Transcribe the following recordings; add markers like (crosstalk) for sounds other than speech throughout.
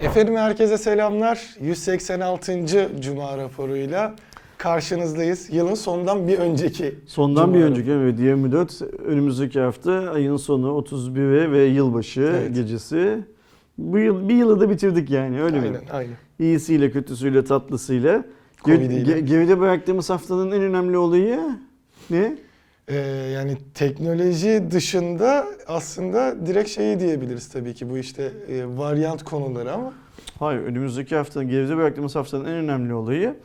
Efendim herkese selamlar. 186. Cuma raporuyla karşınızdayız. Yılın sonundan bir önceki. Sondan Cuma bir önceki evet 24 önümüzdeki hafta ayın sonu 31 ve yılbaşı Evet. gecesi. Bu yıl bir yılı da bitirdik yani öyle Aynen, mi? aynen. İyisiyle, kötüsüyle, tatlısıyla. Ge- geride bıraktığımız haftanın en önemli olayı ne? Ee, yani teknoloji dışında aslında direkt şeyi diyebiliriz tabii ki bu işte e, varyant konuları ama Hayır, önümüzdeki haftanın geride bıraktığımız haftanın en önemli olayı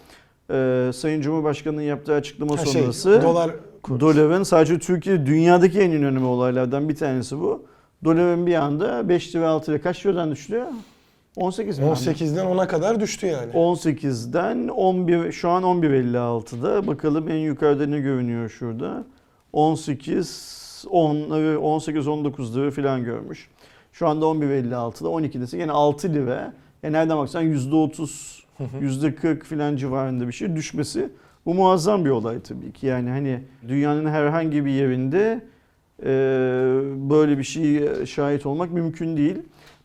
e, Sayın Cumhurbaşkanı'nın yaptığı açıklama ha, şey, sonrası dolar Doların sadece Türkiye dünyadaki en önemli olaylardan bir tanesi bu. Doların bir anda 5 lira 6 lira kaç liradan düştü? 18 mi? 18'den 10'a kadar düştü yani. 18'den 11 şu an 11.56'da. Bakalım en yukarıda ne görünüyor şurada? 18 10 18 19 lira falan görmüş. Şu anda 11.56'da 12'desi yine 6 lira. Yani nereden baksan %30 %40 falan civarında bir şey düşmesi bu muazzam bir olay tabii ki. Yani hani dünyanın herhangi bir yerinde e, böyle bir şeye şahit olmak mümkün değil.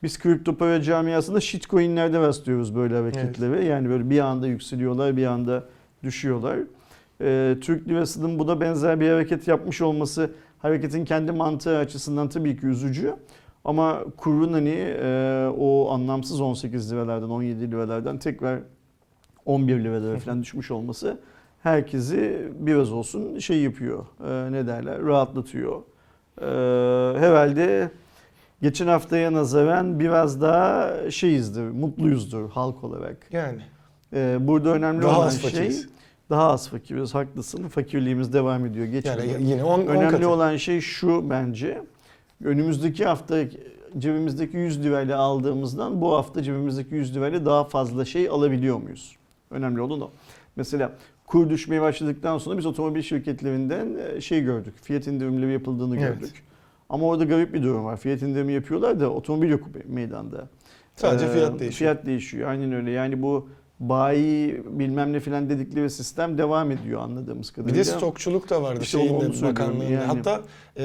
Biz kripto para camiasında shitcoinlerde rastlıyoruz böyle hareketlere. Yani böyle bir anda yükseliyorlar, bir anda düşüyorlar. E, Türk lirasının buna benzer bir hareket yapmış olması hareketin kendi mantığı açısından tabii ki üzücü. Ama kurun hani e, o anlamsız 18 liralardan 17 liralardan tekrar 11 liralara falan düşmüş olması herkesi biraz olsun şey yapıyor. e, ne derler? Rahatlatıyor. E, herhalde geçen haftaya nazaran biraz daha şeyizdir, mutluyuzdur halk olarak. Yani E, burada önemli daha olan şey. Daha az fakiriz. Haklısın. Fakirliğimiz devam ediyor. Geçmiyor. Yani yine 10 Önemli katı. olan şey şu bence. Önümüzdeki hafta cebimizdeki 100 lirayla aldığımızdan bu hafta cebimizdeki 100 lirayla daha fazla şey alabiliyor muyuz? Önemli olan o. Mesela kur düşmeye başladıktan sonra biz otomobil şirketlerinden e, şey gördük. Fiyat indirimleri yapıldığını Evet. gördük. Ama orada garip bir durum var. Fiyat indirimi yapıyorlar da otomobil yok meydanda. Sadece Ee, fiyat değişiyor. Fiyat değişiyor. Aynen öyle. Yani bu bayi bilmem ne filan dedikleri sistem devam ediyor anladığımız Bir kadarıyla. de stokçuluk da vardı İşte şeyinde bakanlığında. yani. Hatta e,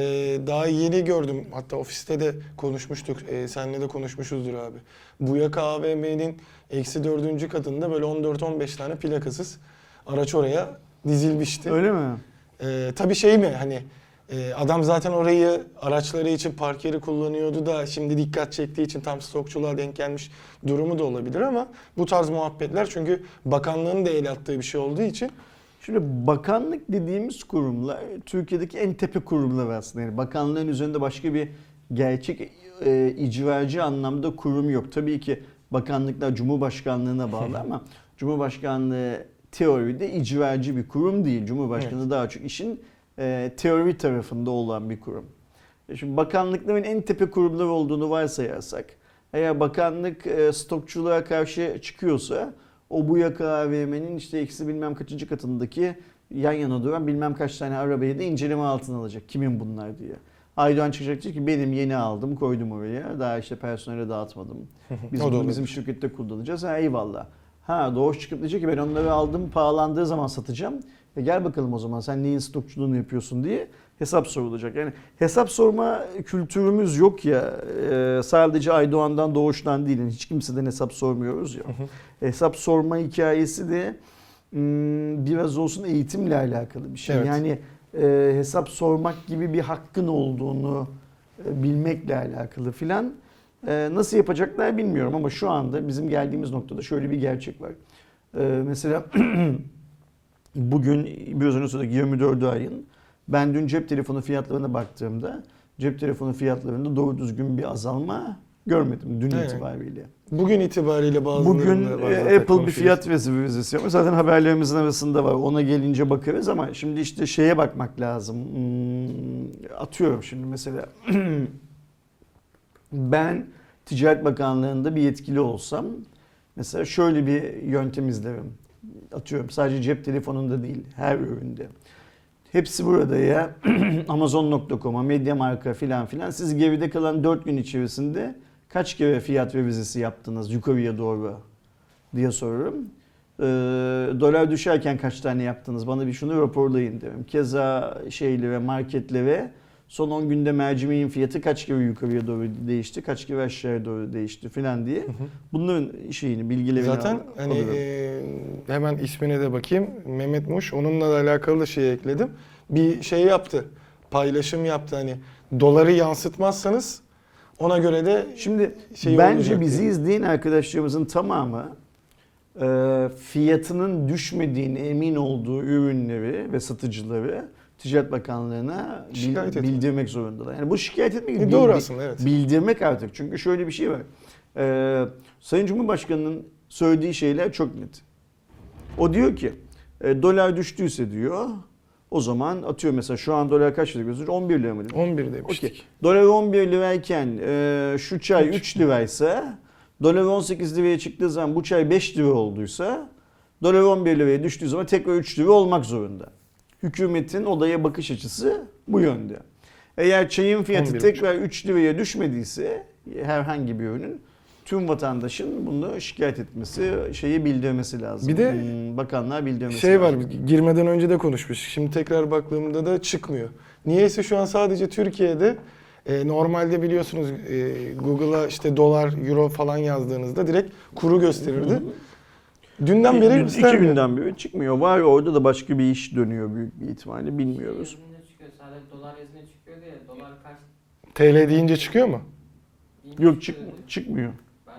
daha yeni gördüm. Hatta ofiste de konuşmuştuk. E, seninle de konuşmuşuzdur abi. Buyaka AVM'nin eksi dördüncü katında böyle 14-15 tane plakasız araç oraya dizilmişti. Öyle mi? E, tabii şey mi hani e, adam zaten orayı araçları için park yeri kullanıyordu da şimdi dikkat çektiği için tam stokçuluğa denk gelmiş durumu da olabilir ama bu tarz muhabbetler çünkü bakanlığın da el attığı bir şey olduğu için Şimdi bakanlık dediğimiz kurumlar Türkiye'deki en tepe kurumlar aslında. Yani bakanlığın üzerinde başka bir gerçek e, icracı anlamda kurum yok. Tabii ki bakanlıklar Cumhurbaşkanlığına bağlı (laughs) ama Cumhurbaşkanlığı teoride icracı bir kurum değil. Cumhurbaşkanı daha çok işin e, teori tarafında olan bir kurum. E Şimdi bakanlıkların en tepe kurumlar olduğunu varsayarsak, eğer bakanlık e, stokçuluğa karşı çıkıyorsa o bu yaka AVM'nin işte eksi bilmem kaçıncı katındaki yan yana duran bilmem kaç tane arabayı da inceleme altına alacak. Kimin bunlar diye. Aydoğan çıkacak diyecek ki benim yeni aldım koydum oraya. Daha işte personele dağıtmadım. (laughs) Biz bunu bizim şirkette kullanacağız. Ha eyvallah. Ha Doğuş çıkıp diyecek ki ben onları aldım pahalandığı zaman satacağım. E gel bakalım o zaman sen neyin stokçuluğunu yapıyorsun diye hesap sorulacak. Yani hesap sorma kültürümüz yok ya e, sadece Aydoğan'dan Doğuş'tan değil. Hiç kimseden hesap sormuyoruz ya. hesap sorma hikayesi de biraz olsun eğitimle alakalı bir şey. Evet. Yani e, hesap sormak gibi bir hakkın olduğunu e, bilmekle alakalı filan. E, nasıl yapacaklar bilmiyorum ama şu anda bizim geldiğimiz noktada şöyle bir gerçek var. E, mesela (clears throat) bugün biraz önce söyledik 24 ayın ben dün cep telefonu fiyatlarına baktığımda cep telefonu fiyatlarında doğru düzgün bir azalma görmedim dün Evet. itibariyle. Bugün itibariyle bazı Bugün e, Apple bir fiyat vizesi yapıyor. Zaten haberlerimizin arasında var. Ona gelince bakarız ama şimdi işte şeye bakmak lazım. Hmm, atıyorum şimdi mesela (clears throat) ben Ticaret Bakanlığı'nda bir yetkili olsam mesela şöyle bir yöntem izlerim. Atıyorum sadece cep telefonunda değil her üründe. Hepsi burada ya. (clears throat) Amazon.com'a, Mediamarkt'a filan filan. Siz geride kalan 4 gün içerisinde kaç kere fiyat revizesi yaptınız yukarıya doğru diye soruyorum. Ee, dolar düşerken kaç tane yaptınız? Bana bir şunu raporlayın derim. Keza şeylere, marketlere Son 10 günde mercimeğin fiyatı kaç kere yukarıya doğru değişti, kaç kere aşağıya doğru değişti filan diye. Bunların şeyini, bilgilerini Zaten al- hani e, hemen ismine de bakayım. Mehmet Muş. Onunla da alakalı da şey ekledim. Bir şey yaptı. Paylaşım yaptı hani doları yansıtmazsanız ona göre de Şimdi şey bence bizi diye. izleyen arkadaşlarımızın tamamı e, fiyatının düşmediğine emin olduğu ürünleri ve satıcıları Ticaret Bakanlığı'na bil- etmek. bildirmek zorundalar. Yani bu şikayet etmek E, değil, doğru bil- aslında evet. bildirmek artık. Çünkü şöyle bir şey var. Ee, Sayın Cumhurbaşkanı'nın söylediği şeyler çok net. O diyor ki e, dolar düştüyse diyor o zaman atıyor mesela şu an dolar kaç lira gözüküyor? 11 lira mı? dedi? 11 demiştik. Okey. Dolar 11 lirayken e, şu çay 3 liraysa dolar 18 liraya çıktığı zaman bu çay 5 lira olduysa dolar 11 liraya düştüğü zaman tekrar 3 lira olmak zorunda. Hükümetin olaya bakış açısı bu yönde. Eğer çayın fiyatı 11,5. tekrar 3 liraya düşmediyse herhangi bir ürünün tüm vatandaşın bunu şikayet etmesi, şeyi bildirmesi lazım. Bir de Hmm, bakanlar bildirmesi Şey var lazım. girmeden önce de konuşmuş. Şimdi tekrar baktığımda da çıkmıyor. Niyeyse şu an sadece Türkiye'de e, normalde biliyorsunuz e, Google'a işte dolar, euro falan yazdığınızda direkt kuru gösterirdi. Dünden beri İki göstermiyor. günden beri çıkmıyor. Var orada da başka bir iş dönüyor büyük bir ihtimalle bilmiyoruz. Yazınca çıkıyor. Sadece dolar yazınca çıkıyor diye. Dolar kaç? TL deyince çıkıyor mu? deyince Yok çık, çıkmıyor. Ben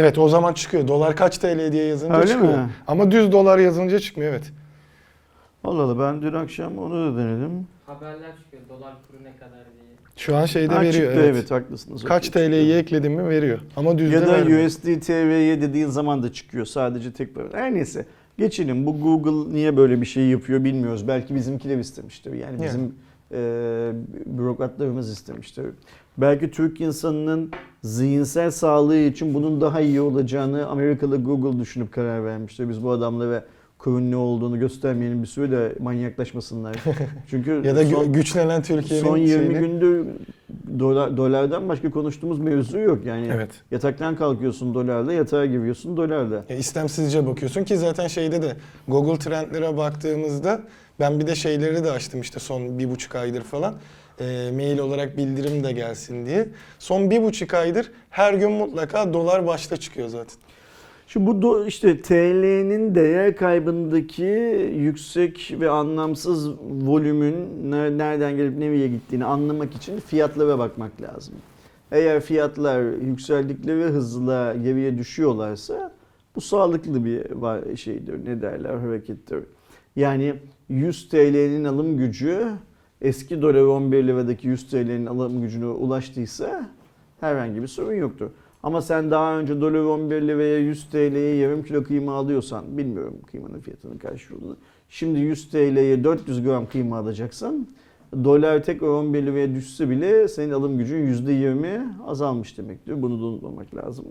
Evet o zaman çıkıyor. Dolar kaç TL diye yazınca Öyle çıkıyor. mi? Ama düz dolar yazınca çıkmıyor evet. Allah Allah ben dün akşam onu da denedim. haberler çıkıyor. Dolar kuru ne kadar diye. Şu an şeyde Ha, veriyor çıktı, evet. evet. haklısınız. Kaç TL'yi çıktı. ekledin mi veriyor. Ama düzde Ya da vermiyor. USD TL'ye dediğin zaman da çıkıyor. Sadece tek böyle. Her neyse. Geçelim. Bu Google niye böyle bir şey yapıyor bilmiyoruz. Belki bizimkiler istemiştir. Yani Yani. bizim e, bürokratlarımız istemiştir. Belki Türk insanının zihinsel sağlığı için bunun daha iyi olacağını Amerikalı Google düşünüp karar vermiştir. Biz bu adamlara kurun ne olduğunu göstermeyelim bir süre de manyaklaşmasınlar. (laughs) Çünkü Ya da son- gü- güçlenen Türkiye'nin Son 20 şeyini- gündür dolar, dolardan başka konuştuğumuz mevzu yok. Yani Evet. yataktan kalkıyorsun dolarla, yatağa giriyorsun dolarla. Ya istemsizce bakıyorsun ki zaten şeyde de Google Trendlere baktığımızda ben bir de şeyleri de açtım işte son bir buçuk aydır falan. E, mail olarak bildirim de gelsin diye. Son bir buçuk aydır her gün mutlaka dolar başta çıkıyor zaten. Şu bu do- işte TL'nin değer kaybındaki yüksek ve anlamsız volümün ne- nereden gelip nereye gittiğini anlamak için fiyatlara bakmak lazım. Eğer fiyatlar yükseldikleri hızla geriye düşüyorlarsa bu sağlıklı bir şeydir. Ne derler? Harekettir. Yani 100 TL'nin alım gücü eski dolar 11 liradaki 100 TL'nin alım gücüne ulaştıysa herhangi bir sorun yoktur. Ama sen daha önce dolar 11 liraya 100 TL'ye yarım kilo kıyma alıyorsan, bilmiyorum kıymanın fiyatının kaç olduğunu. Şimdi 100 TL'ye 400 gram kıyma alacaksan, dolar tekrar 11 liraya düşse bile senin alım gücün %20 azalmış demektir. Bunu da unutmamak lazım.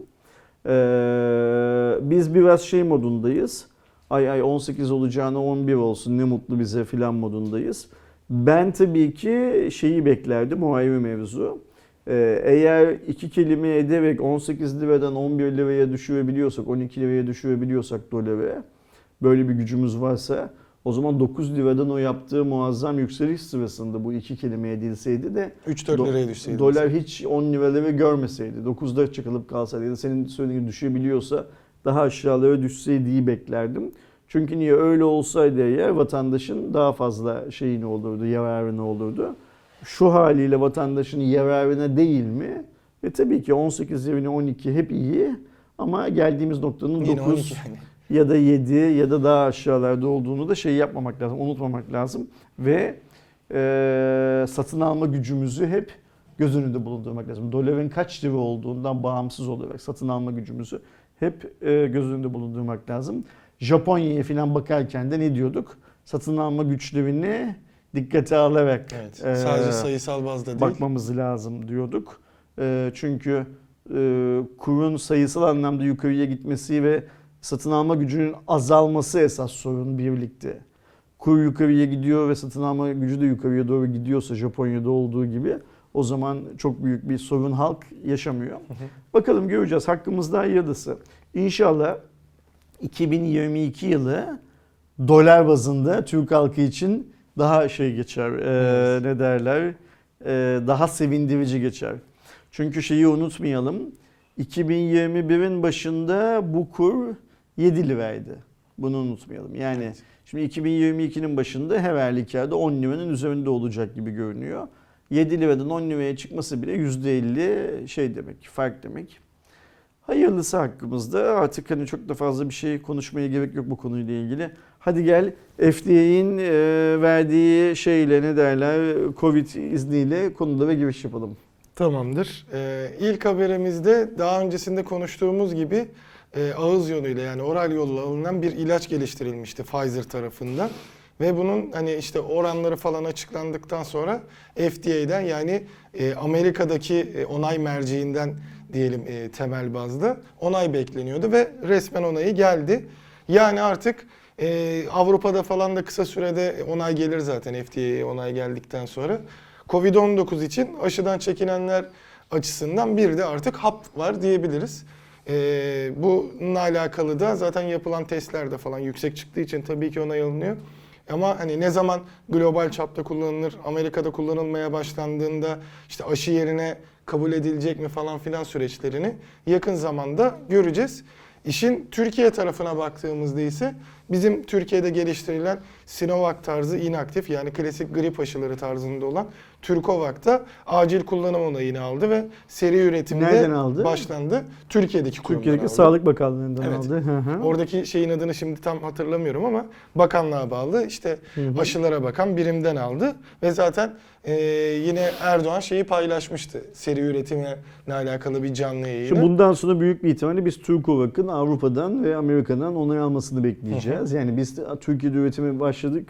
Ee, biz biraz şey modundayız. Ay ay 18 olacağına 11 olsun ne mutlu bize filan modundayız. Ben tabii ki şeyi beklerdim o ayrı mevzu. Ee, eğer iki kelime ederek 18 liradan 11 liraya düşürebiliyorsak, 12 liraya düşürebiliyorsak doları, böyle bir gücümüz varsa o zaman 9 liradan o yaptığı muazzam yükseliş sırasında bu iki kelime edilseydi de 3-4 Do- liraya düşseydi. dolar hiç 10 liraları görmeseydi, 9'da çıkılıp kalsaydı ya senin söylediğin düşebiliyorsa daha aşağılara düşseydiği beklerdim. Çünkü niye öyle olsaydı eğer vatandaşın daha fazla şeyini olurdu, yararını olurdu. Şu haliyle vatandaşın yararına değil mi? E tabii ki 18 yerine 12 hep iyi ama geldiğimiz noktanın Yine 9 12 yani. ya da 7 ya da daha aşağılarda olduğunu da şey yapmamak lazım, unutmamak lazım. Ve e, satın alma gücümüzü hep göz önünde bulundurmak lazım. Doların kaç lira olduğundan bağımsız olarak satın alma gücümüzü hep e, göz önünde bulundurmak lazım. Japonya'ya falan bakarken de ne diyorduk? Satın alma güçlerini dikkate alarak Evet. e, Sadece sayısal bazda değil. bakmamız lazım diyorduk. E, çünkü e, kurun sayısal anlamda yukarıya gitmesi ve satın alma gücünün azalması esas sorun birlikte. Kur yukarıya gidiyor ve satın alma gücü de yukarıya doğru gidiyorsa Japonya'da olduğu gibi o zaman çok büyük bir sorun halk yaşamıyor. Bakalım göreceğiz. Hakkımızda hayırlısı. İnşallah 2022 yılı dolar bazında Türk halkı için daha şey geçer. Ee, Evet. Ne derler? e, daha sevindirici geçer. Çünkü şeyi unutmayalım. 2021'in başında bu kur 7 liraydı. Bunu unutmayalım. Yani Evet. şimdi 2022'nin başında her halükarda 10 liranın üzerinde olacak gibi görünüyor. 7 liradan 10 liraya çıkması bile %50 şey demek, fark demek. Hayırlısı hakkımızda. Artık hani çok da fazla bir şey konuşmaya gerek yok bu konuyla ilgili. Hadi gel FDA'nin e, verdiği şeyle ne derler Covid izniyle konulara giriş yapalım. Tamamdır. Ee, ilk haberimizde daha öncesinde konuştuğumuz gibi e, ağız yoluyla yani oral yolla alınan bir ilaç geliştirilmişti Pfizer tarafından. Ve bunun hani işte oranları falan açıklandıktan sonra FDA'den yani e, Amerika'daki e, onay merciinden diyelim e, temel bazda onay bekleniyordu ve resmen onayı geldi. Yani artık e, Avrupa'da falan da kısa sürede onay gelir zaten FDA'ye onay geldikten sonra. Covid-19 için aşıdan çekinenler açısından bir de artık hap var diyebiliriz. Ee, bununla alakalı da zaten yapılan testlerde falan yüksek çıktığı için tabii ki onay alınıyor. Ama hani ne zaman global çapta kullanılır, Amerika'da kullanılmaya başlandığında işte aşı yerine kabul edilecek mi falan filan süreçlerini yakın zamanda göreceğiz. İşin Türkiye tarafına baktığımızda ise bizim Türkiye'de geliştirilen Sinovac tarzı inaktif yani klasik grip aşıları tarzında olan Türkovak da acil kullanım onayını aldı ve seri üretimde Nereden aldı? başlandı. Türkiye'deki Türkiye'deki aldı. Sağlık Bakanlığı'ndan Evet. aldı. Hı hı. Oradaki şeyin adını şimdi tam hatırlamıyorum ama bakanlığa bağlı işte Hı hı. aşılara bakan birimden aldı ve zaten e, yine Erdoğan şeyi paylaşmıştı seri üretimle alakalı bir canlı yayını. Şimdi bundan sonra büyük bir ihtimalle biz Turkovak'ın Avrupa'dan ve Amerika'dan onay almasını bekleyeceğiz. Yani biz de Türkiye'de üretime başladık.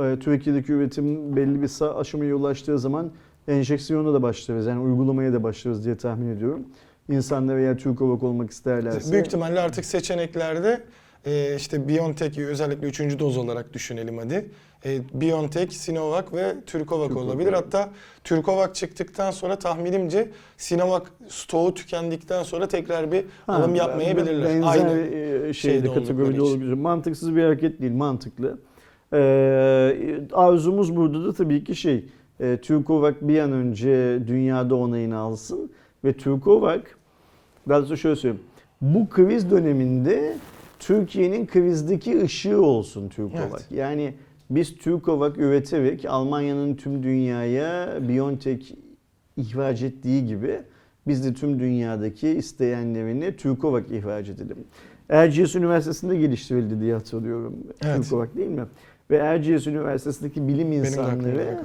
Ee, Türkiye'deki üretim belli bir aşamaya ulaştığı zaman enjeksiyona da başlarız. Yani uygulamaya da başlarız diye tahmin ediyorum. İnsanlar eğer Turkovak olmak isterlerse. Büyük ihtimalle artık seçeneklerde e, işte BioNTech özellikle 3. doz olarak düşünelim hadi. E, BioNTech, Sinovac ve Türkovak Türkovak, olabilir. evet. Hatta Türkovak çıktıktan sonra tahminimce Sinovac stoğu tükendikten sonra tekrar bir Ha, alım yapmayabilirler. Benzer Aynı e, şeyde kategoride olabilir. Mantıksız bir hareket değil, mantıklı. Ee, arzumuz burada da tabii ki şey, e, Türkovak bir an önce dünyada onayını alsın ve Türkovak, daha doğrusu şöyle söyleyeyim, bu kriz döneminde Türkiye'nin krizdeki ışığı olsun Türkovak. Evet. Yani biz Türkovak üreterek Almanya'nın tüm dünyaya Biontech ihraç ettiği gibi biz de tüm dünyadaki isteyenlerini Türkovak ihraç edelim. Erciyes Üniversitesi'nde geliştirildi diye hatırlıyorum. Evet. Türkovak değil mi? Ve Erciyes Üniversitesi'ndeki bilim insanları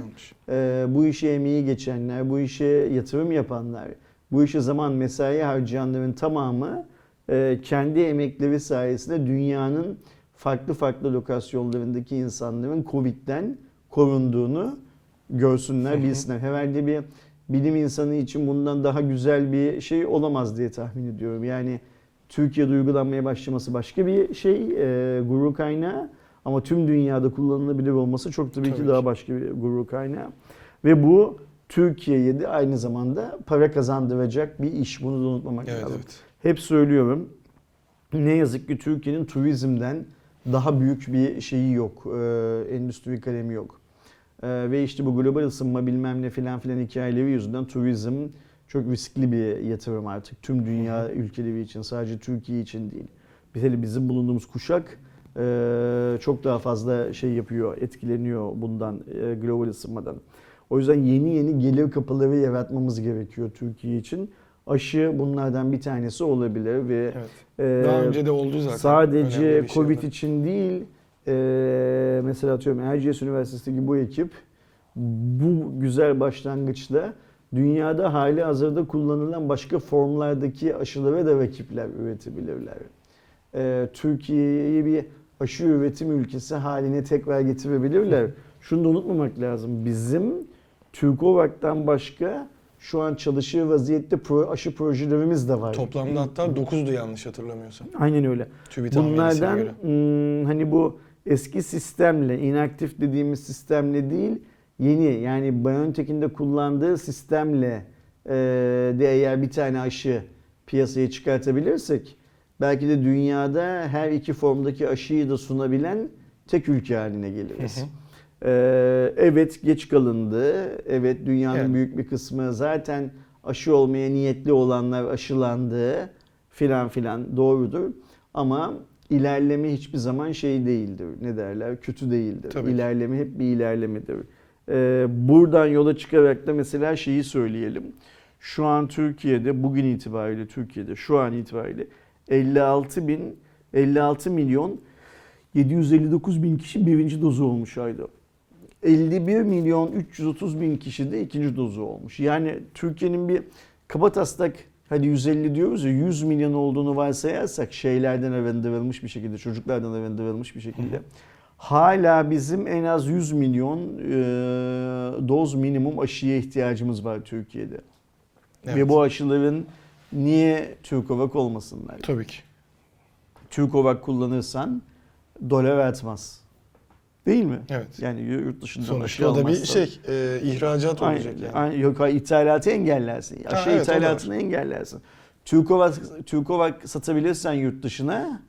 e, bu işe emeği geçenler, bu işe yatırım yapanlar, bu işe zaman mesai harcayanların tamamı e, kendi emekleri sayesinde dünyanın farklı farklı lokasyonlarındaki insanların Covid'den korunduğunu görsünler, bilsinler. Herhalde bir bilim insanı için bundan daha güzel bir şey olamaz diye tahmin ediyorum. Yani Türkiye'de uygulanmaya başlaması başka bir şey, e, gurur kaynağı. Ama tüm dünyada kullanılabilir olması çok tabii, ki Tabii daha ki. başka bir gurur kaynağı. Ve bu Türkiye'ye de aynı zamanda para kazandıracak bir iş. Bunu da unutmamak Evet lazım. evet. Hep söylüyorum. Ne yazık ki Türkiye'nin turizmden daha büyük bir şeyi yok. Ee, endüstri kalemi yok. Ee, ve işte bu global ısınma bilmem ne filan filan hikayeleri yüzünden turizm çok riskli bir yatırım artık. Tüm dünya ülkeleri için sadece Türkiye için değil. Bir hele bizim bulunduğumuz kuşak e, çok daha fazla şey yapıyor, etkileniyor bundan e, global ısınmadan. O yüzden yeni yeni gelir kapıları yaratmamız gerekiyor Türkiye için. Aşı bunlardan bir tanesi olabilir ve evet. e, Daha önce de oldu zaten. sadece şey Covid şeyler. için değil, e, mesela atıyorum Erciyes Üniversitesi'ndeki bu ekip bu güzel başlangıçta dünyada hali hazırda kullanılan başka formlardaki aşılara da rakipler üretebilirler. E, Türkiye'yi bir aşı üretim ülkesi haline tekrar getirebilirler. Şunu da unutmamak lazım. Bizim Türkovak'tan başka şu an çalışır vaziyette pro, aşı projelerimiz de var. Toplamda hatta 9'du yanlış hatırlamıyorsam. Aynen öyle. TÜBİTAK Bunlardan göre. hmm, hani bu eski sistemle, inaktif dediğimiz sistemle değil, yeni yani BioNTech'in de kullandığı sistemle e, de eğer bir tane aşı piyasaya çıkartabilirsek belki de dünyada her iki formdaki aşıyı da sunabilen tek ülke haline geliriz. Hı hı. Ee, evet geç kalındı. Evet dünyanın Evet. büyük bir kısmı zaten aşı olmaya niyetli olanlar aşılandı filan filan doğrudur. Ama ilerleme hiçbir zaman şey değildir. Ne derler? Kötü değildir. Tabii ki. İlerleme hep bir ilerlemedir. Ee, buradan yola çıkarak da mesela şeyi söyleyelim. Şu an Türkiye'de bugün itibariyle Türkiye'de şu an itibariyle 56 bin 56 milyon 759 bin kişi birinci dozu olmuş ayda. 51 milyon 330 bin kişi de ikinci dozu olmuş. Yani Türkiye'nin bir kabataslak hadi 150 diyoruz ya 100 milyon olduğunu varsayarsak şeylerden arındırılmış bir şekilde çocuklardan arındırılmış bir şekilde hala bizim en az 100 milyon e, doz minimum aşıya ihtiyacımız var Türkiye'de. Ve Evet. bu aşıların niye Türkovak olmasınlar? Tabii ki. Türkovak kullanırsan dolar artmaz. Değil mi? Evet. Yani yurt dışından aşı Sonuçta da bir şey, e, ihracat olacak Aynen, yani. aynen. Yok ithalatı engellersin. Aşı evet, o da ithalatını engellersin. Türkovak, Türkovak satabilirsen yurt dışına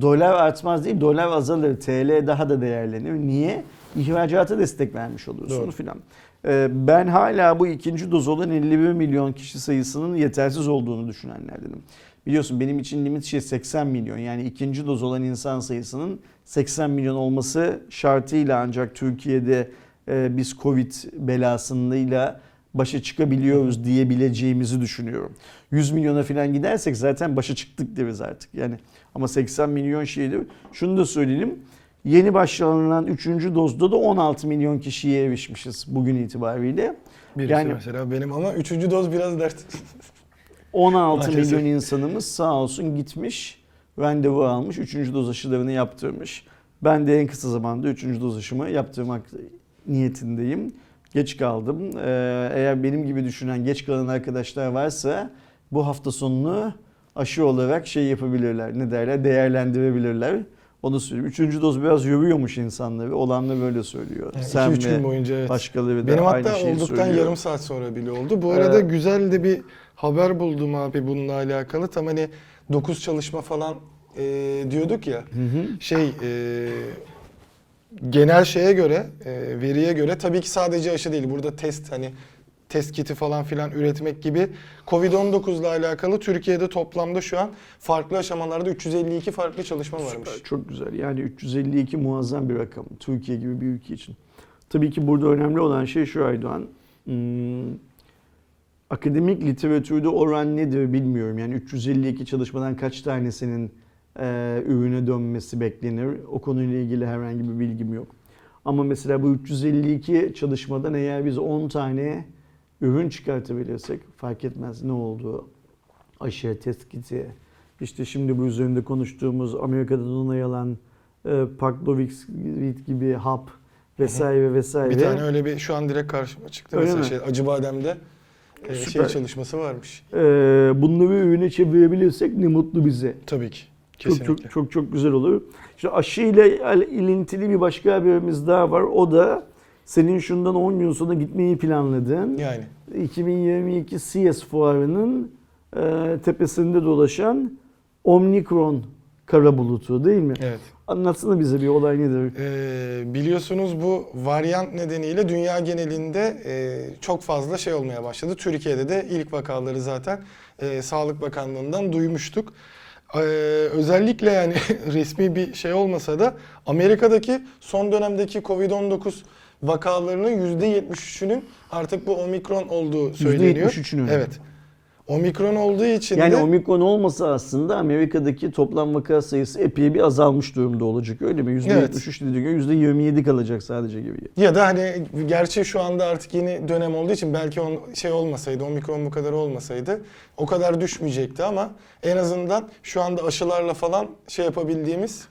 dolar artmaz değil dolar azalır. TL daha da değerlenir. Niye? İhracata destek vermiş olursun filan. Ee, Ben hala bu ikinci doz olan 51 milyon kişi sayısının yetersiz olduğunu düşünenlerdenim. Biliyorsun benim için limit şey 80 milyon. Yani ikinci doz olan insan sayısının 80 milyon olması şartıyla ancak Türkiye'de e, biz Covid belasıyla başa çıkabiliyoruz diyebileceğimizi düşünüyorum. 100 milyona falan gidersek zaten başa çıktık deriz artık. Yani ama 80 milyon şeydir. Şunu da söyleyelim. Yeni başlanılan 3. dozda da 16 milyon kişiye erişmişiz bugün itibariyle. Birisi Yani- mesela benim ama üçüncü doz biraz dert. (laughs) 16 Maalesef. milyon insanımız sağ olsun gitmiş, randevu almış, 3. doz aşılarını yaptırmış. Ben de en kısa zamanda 3. doz aşımı yaptırmak niyetindeyim. Geç kaldım. Ee, Eğer benim gibi düşünen geç kalan arkadaşlar varsa bu hafta sonunu aşı olarak şey yapabilirler. Ne derler? Değerlendirebilirler. Onu söyleyeyim. Üçüncü doz biraz yoruyormuş insanları. Olanlar böyle söylüyor. Sen 2-3 ve gün boyunca evet. başkaları da Benim aynı hatta şeyi olduktan söylüyor. yarım saat sonra bile oldu. Bu arada Ee, güzel de bir haber buldum abi bununla alakalı. Tam hani 9 çalışma falan e, diyorduk ya. Hı hı. Şey e, genel şeye göre, e, veriye göre tabii ki sadece aşı değil. Burada test hani test kiti falan filan üretmek gibi Covid-19 ile alakalı Türkiye'de toplamda şu an farklı aşamalarda 352 farklı çalışma varmış. Süper, çok güzel. Yani 352 muazzam bir rakam. Türkiye gibi bir ülke için. Tabii ki burada önemli olan şey şu Aydoğan. Hmm, akademik literatürde oran nedir bilmiyorum. Yani 352 çalışmadan kaç tanesinin e, ürüne dönmesi beklenir. O konuyla ilgili herhangi bir bilgim yok. Ama mesela bu 352 çalışmadan eğer biz 10 tane ürün çıkartabilirsek fark etmez ne olduğu. Aşı, test kiti, işte şimdi bu üzerinde konuştuğumuz Amerika'da onay alan e, Paxlovid gibi hap vesaire vesaire. Bir tane öyle bir şu an direkt karşıma çıktı. Öyle Mesela mi? şey Acıbadem'de e, şey çalışması varmış. E, bunları ürüne çevirebilirsek ne mutlu bize. Tabii ki. Çok Kesinlikle. çok çok çok güzel olur. İşte aşı ile ilintili bir başka haberimiz daha var. O da senin şundan 10 gün sonra gitmeyi planladığın Yani 2022 CS fuarının e, tepesinde dolaşan Omikron kara bulutu değil mi? evet. Anlatsana bize bir olay nedir? Ee, biliyorsunuz bu varyant nedeniyle dünya genelinde e, çok fazla şey olmaya başladı. Türkiye'de de ilk vakaları zaten e, Sağlık Bakanlığı'ndan duymuştuk. Ee, özellikle yani (laughs) resmi bir şey olmasa da Amerika'daki son dönemdeki Covid-19 vakalarının %73'ünün artık bu omikron olduğu söyleniyor. %73'ünün. Evet. Omikron olduğu için Yani de omikron olmasa aslında Amerika'daki toplam vaka sayısı epey bir azalmış durumda olacak öyle mi? %73 Evet. dediğine göre %27 kalacak sadece gibi. Ya da hani gerçi şu anda artık yeni dönem olduğu için belki on, şey olmasaydı, omikron bu kadar olmasaydı o kadar düşmeyecekti ama en azından şu anda aşılarla falan şey yapabildiğimiz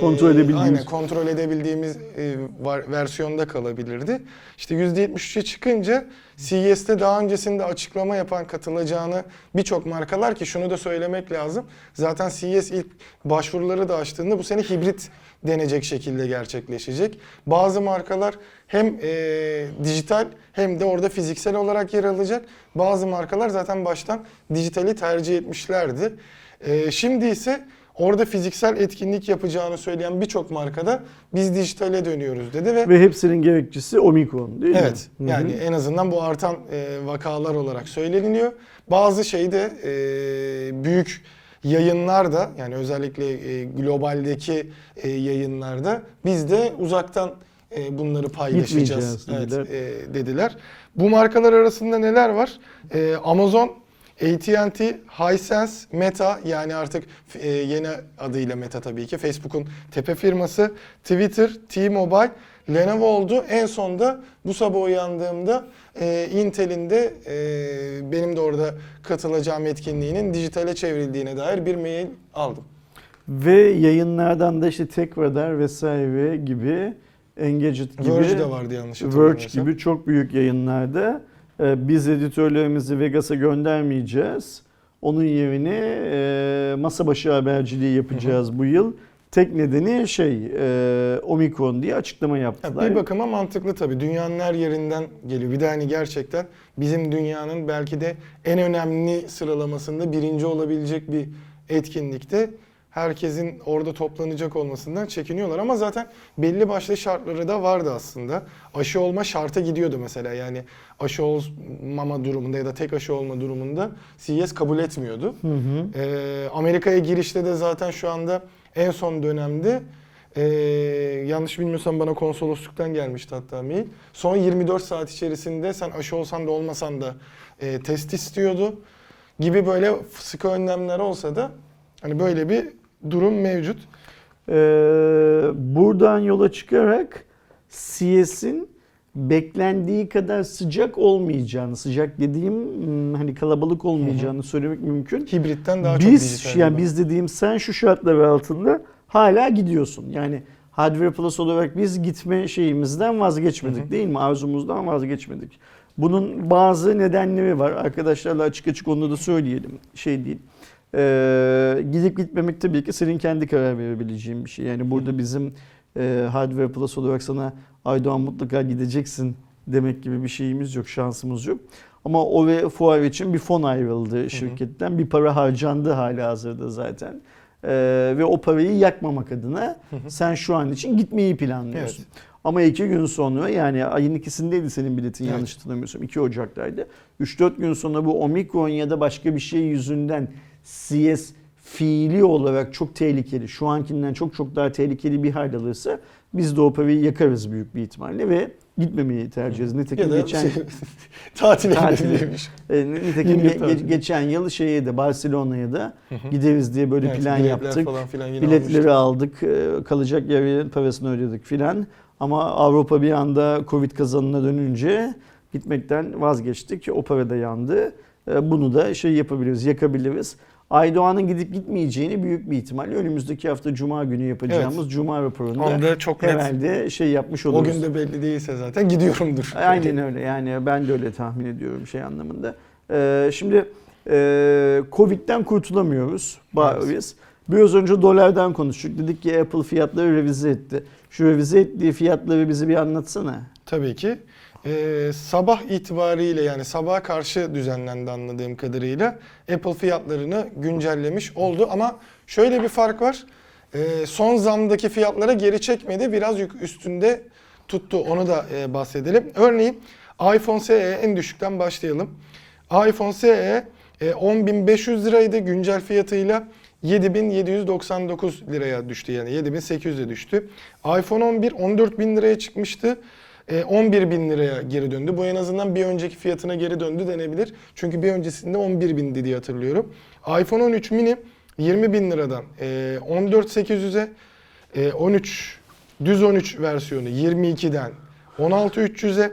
Kontrol edebildiğimiz. Aynen kontrol edebildiğimiz e, var, versiyonda kalabilirdi. İşte %73'e çıkınca CES'te daha öncesinde açıklama yapan katılacağını birçok markalar ki şunu da söylemek lazım. Zaten CES ilk başvuruları da açtığında bu sene hibrit denecek şekilde gerçekleşecek. Bazı markalar hem e, dijital hem de orada fiziksel olarak yer alacak. Bazı markalar zaten baştan dijitali tercih etmişlerdi. E, şimdi ise orada fiziksel etkinlik yapacağını söyleyen birçok markada biz dijitale dönüyoruz dedi ve Ve hepsinin gerekçesi Omikron değil mi? Evet. Hı hı. Yani en azından bu artan e, vakalar olarak söyleniliyor. Bazı şeyde e, büyük yayınlar da yani özellikle e, globaldeki e, yayınlarda biz de uzaktan e, bunları paylaşacağız evet, dediler. e, dediler. Bu markalar arasında neler var? E, Amazon, AT&T, Hisense, Meta yani artık e, yeni adıyla Meta tabii ki Facebook'un tepe firması, Twitter, T-Mobile, Lenovo oldu. En sonda bu sabah uyandığımda e, Intel'in de e, benim de orada katılacağım etkinliğinin dijitale çevrildiğine dair bir mail aldım. Ve yayınlardan da işte Tech Radar vesaire gibi Engadget gibi Verge de vardı yanlış Verge hatırlamıyorsam. gibi çok büyük yayınlarda biz editörlerimizi Vegas'a göndermeyeceğiz. Onun yerine e, masa başı haberciliği yapacağız bu yıl. Tek nedeni şey e, Omikron diye açıklama Ya yaptılar. bir bakıma mantıklı tabii. Dünyanın her yerinden geliyor. Bir de hani gerçekten bizim dünyanın belki de en önemli sıralamasında birinci olabilecek bir etkinlikte herkesin orada toplanacak olmasından çekiniyorlar. Ama zaten belli başlı şartları da vardı aslında. Aşı olma şarta gidiyordu mesela. Yani aşı olmama durumunda ya da tek aşı olma durumunda CES kabul etmiyordu. Hı hı. Ee, Amerika'ya girişte de zaten şu anda en son dönemde ee, yanlış bilmiyorsam bana konsolosluktan gelmişti hatta mail. Son 24 saat içerisinde sen aşı olsan da olmasan da e, test istiyordu gibi böyle sıkı önlemler olsa da hani böyle bir durum mevcut. Ee, buradan yola çıkarak CS'in beklendiği kadar sıcak olmayacağını, sıcak dediğim hmm, hani kalabalık olmayacağını söylemek mümkün. Hibritten daha çok biz dijital. yani biz dediğim sen şu şartlar altında hala gidiyorsun. Yani Hardware Plus olarak biz gitme şeyimizden vazgeçmedik Hı hı. değil mi? Arzumuzdan vazgeçmedik. Bunun bazı nedenleri var. Arkadaşlarla açık açık onu da söyleyelim. Şey değil. Ee, gidip gitmemek tabii ki senin kendi karar verebileceğin bir şey. Yani burada bizim e, Hardware Plus olarak sana Aydoğan mutlaka gideceksin demek gibi bir şeyimiz yok, şansımız yok. Ama o ve fuar için bir fon ayrıldı şirketten. Bir para harcandı hala hazırda zaten. Ee, ve o parayı yakmamak adına sen şu an için gitmeyi planlıyorsun. Ama iki gün sonra yani ayın ikisindeydi senin biletin Evet. yanlış hatırlamıyorsam. 2 Ocak'taydı. 3-4 gün sonra bu Omikron ya da başka bir şey yüzünden CS fiili olarak çok tehlikeli, şu ankinden çok çok daha tehlikeli bir hal alırsa biz de o parayı yakarız büyük bir ihtimalle ve gitmemeyi tercih ederiz. Nitekim geçen şey, (laughs) tatile gidebilirmiş. e, nitekim ge- ge- geçen yıl şeye de Barcelona'ya da gideriz diye böyle Evet, plan yaptık. Falan filan Biletleri almıştık. aldık, e, kalacak yerin parasını ödedik filan. Ama Avrupa bir anda Covid kazanına dönünce gitmekten vazgeçtik. O para da yandı. E, Bunu da şey yapabiliriz, yakabiliriz. Aydoğan'ın gidip gitmeyeceğini büyük bir ihtimalle önümüzdeki hafta Cuma günü yapacağımız Cuma raporunda Onda çok net. herhalde şey yapmış O oluruz. gün de belli değilse zaten gidiyorumdur. Aynen öyle yani ben de öyle tahmin ediyorum şey anlamında. Ee, şimdi e, Covid'den kurtulamıyoruz bariz. Biraz önce dolardan konuştuk. Dedik ki Apple fiyatları revize etti. Şu revize ettiği fiyatları bize bir anlatsana. Tabii ki. Ee, sabah itibariyle yani sabaha karşı düzenlendi anladığım kadarıyla Apple fiyatlarını güncellemiş oldu ama şöyle bir fark var. Ee, son zamdaki fiyatlara geri çekmedi. Biraz yük üstünde tuttu. Onu da e, bahsedelim. Örneğin iPhone SE en düşükten başlayalım. iPhone SE e, 10.500 liraydı güncel fiyatıyla 7799 liraya düştü yani 7800'e düştü. iPhone 11 14.000 liraya çıkmıştı. E, 11 bin liraya geri döndü. Bu en azından bir önceki fiyatına geri döndü denebilir. Çünkü bir öncesinde 11 bindi diye hatırlıyorum. iPhone 13 mini 20 bin liradan e, 14.800'e e, 13 düz 13 versiyonu 22'den 16.300'e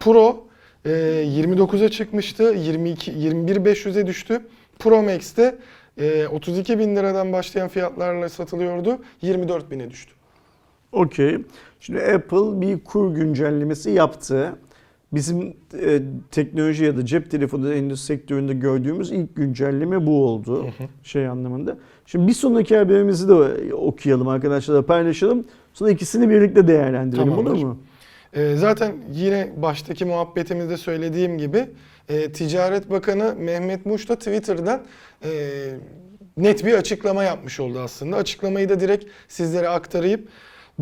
Pro e, 29'a çıkmıştı. 22 21.500'e düştü. Pro Max'te e, 32 bin liradan başlayan fiyatlarla satılıyordu. 24 bine düştü. Okey. Şimdi Apple bir kur güncellemesi yaptı. Bizim e, teknoloji ya da cep telefonu endüstri sektöründe gördüğümüz ilk güncelleme bu oldu. Şey anlamında. Şimdi bir sonraki haberimizi de okuyalım arkadaşlarla paylaşalım. Sonra ikisini birlikte değerlendirelim Tamamdır. olur mu? Ee, zaten yine baştaki muhabbetimizde söylediğim gibi e, Ticaret Bakanı Mehmet Muş da Twitter'dan e, net bir açıklama yapmış oldu aslında. Açıklamayı da direkt sizlere aktarayım.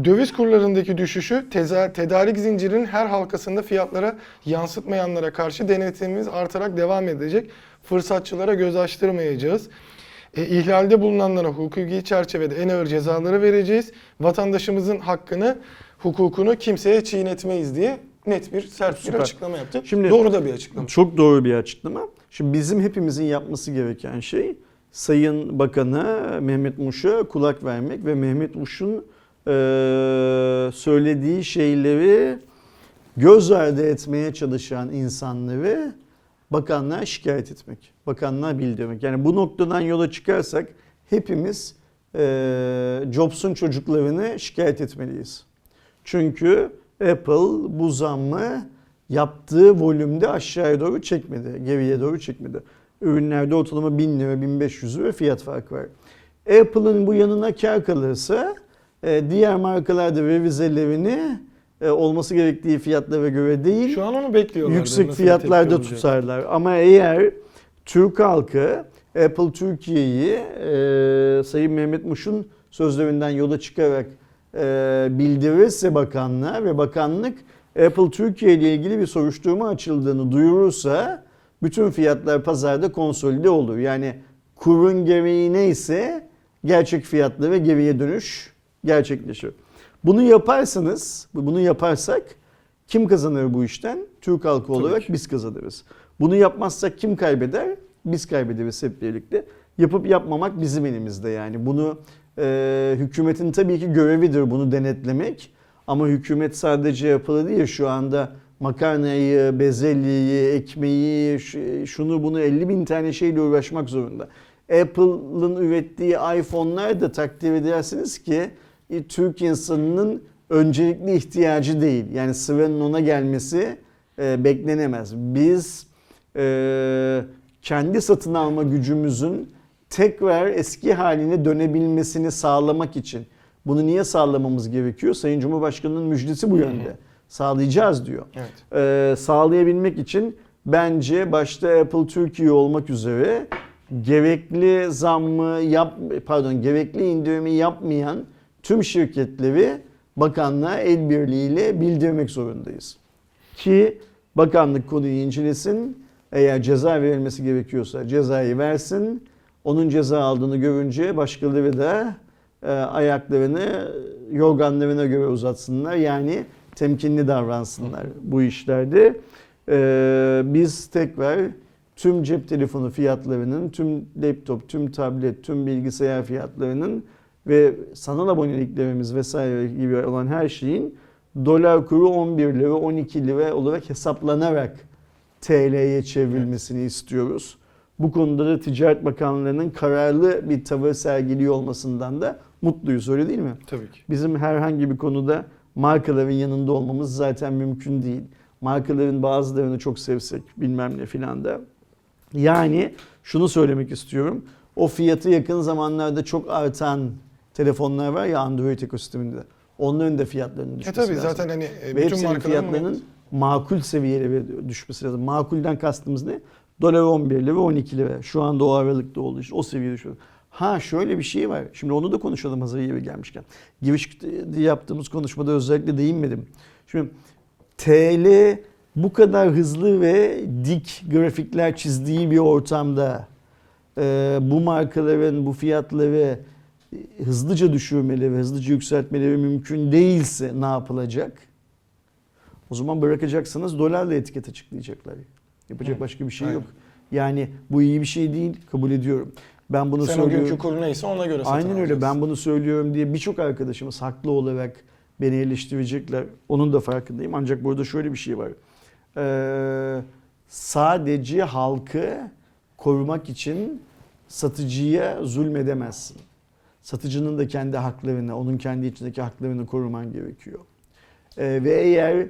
Döviz kurlarındaki düşüşü tedarik zincirinin her halkasında fiyatlara yansıtmayanlara karşı denetimimiz artarak devam edecek. Fırsatçılara göz açtırmayacağız. E, ihlalde bulunanlara hukuki çerçevede en ağır cezaları vereceğiz. Vatandaşımızın hakkını, hukukunu kimseye çiğnetmeyiz diye net bir sert Süper. bir açıklama yaptı. Şimdi- Doğru da bir açıklama. Çok doğru bir açıklama. Şimdi bizim hepimizin yapması gereken şey Sayın Bakan'a Mehmet Muş'a kulak vermek ve Mehmet Muş'un söylediği şeyleri göz ardı etmeye çalışan insanları bakanlığa şikayet etmek. Bakanlığa bildirmek. Yani bu noktadan yola çıkarsak hepimiz eee Jobs'un çocuklarını şikayet etmeliyiz. Çünkü Apple bu zammı yaptığı volümde aşağıya doğru çekmedi, geriye doğru çekmedi. Ürünlerde ortalama 1000 lira, 1500 lira fiyat farkı var. Apple'ın bu yanına kar kalırsa e, diğer markalarda revizelerini e, olması gerektiği fiyatlara göre değil, Şu an onu bekliyorlar. yüksek fiyatlarda tutarlar. Ama eğer Türk halkı Apple Türkiye'yi e, Sayın Mehmet Muş'un sözlerinden yola çıkarak e, bildirirse bakanlığa ve bakanlık Apple Türkiye ile ilgili bir soruşturma açıldığını duyurursa bütün fiyatlar pazarda konsolide olur. Yani kurun gereği neyse gerçek fiyatla ve geriye dönüş gerçekleşir. Bunu yaparsanız, bunu yaparsak kim kazanır bu işten? Türk halkı olarak ki. biz kazanırız. Bunu yapmazsak kim kaybeder? Biz kaybederiz hep birlikte. Yapıp yapmamak bizim elimizde yani. Bunu e, hükümetin tabii ki görevidir bunu denetlemek. Ama hükümet sadece yapılı değil. Şu anda makarnayı, bezelyeyi, ekmeği, şu- şunu bunu 50 bin tane şeyle uğraşmak zorunda. Apple'ın ürettiği iPhone'lar da takdir edersiniz ki Türk insanının öncelikli ihtiyacı değil. Yani sıranın ona gelmesi e, beklenemez. Biz e, kendi satın alma gücümüzün tekrar eski haline dönebilmesini sağlamak için bunu niye sağlamamız gerekiyor? Sayın Cumhurbaşkanı'nın müjdesi bu yönde. Sağlayacağız diyor. Evet. Ee, sağlayabilmek için bence başta Apple Türkiye olmak üzere gerekli zammı yap pardon gerekli indirimi yapmayan tüm şirketleri bakanlığa el birliğiyle bildirmek zorundayız. Ki bakanlık konuyu incelesin. Eğer ceza verilmesi gerekiyorsa cezayı versin. Onun ceza aldığını görünce başkaları da e, ayaklarını yorganlarına göre uzatsınlar. Yani temkinli davransınlar bu işlerde. E, biz tekrar tüm cep telefonu fiyatlarının, tüm laptop, tüm tablet, tüm bilgisayar fiyatlarının ve sanal aboneliklerimiz vesaire gibi olan her şeyin dolar kuru 11 lira, 12 lira olarak hesaplanarak TL'ye çevrilmesini istiyoruz. Bu konuda da Ticaret Bakanlığı'nın kararlı bir tavır sergiliyor olmasından da mutluyuz öyle değil mi? Tabii ki. Bizim herhangi bir konuda markaların yanında olmamız zaten mümkün değil. Markaların bazılarını çok sevsek bilmem ne filan da. Yani şunu söylemek istiyorum. O fiyatı yakın zamanlarda çok artan telefonlar var ya Android ekosisteminde. Onların da fiyatlarının E düşmesi tabii lazım. zaten hani e, Ve bütün hepsinin fiyatlarının makul seviyelere düşmesi lazım. Makulden kastımız ne? Dolar 11 lira 12 lira. Şu anda o aralıkta olduğu için o seviyede düşüyor. Ha şöyle bir şey var. Şimdi onu da konuşalım hazır yeri gelmişken. Girişte yaptığımız konuşmada özellikle değinmedim. Şimdi TL bu kadar hızlı ve dik grafikler çizdiği bir ortamda e, bu markaların bu fiyatları hızlıca düşürmeleri, hızlıca yükseltmeleri mümkün değilse ne yapılacak? O zaman bırakacaksınız dolarla etiket açıklayacaklar. Yapacak Hı, başka bir şey aynen. yok. Yani bu iyi bir şey değil kabul ediyorum. Ben bunu Sen o söylüyorum. günkü kur neyse ona göre satın Aynen öyle. Ben bunu söylüyorum diye birçok arkadaşımız haklı olarak beni eleştirecekler. Onun da farkındayım. Ancak burada şöyle bir şey var. Ee, sadece halkı korumak için satıcıya zulmedemezsin. Satıcının da kendi haklarını, onun kendi içindeki haklarını koruman gerekiyor. Ee, ve eğer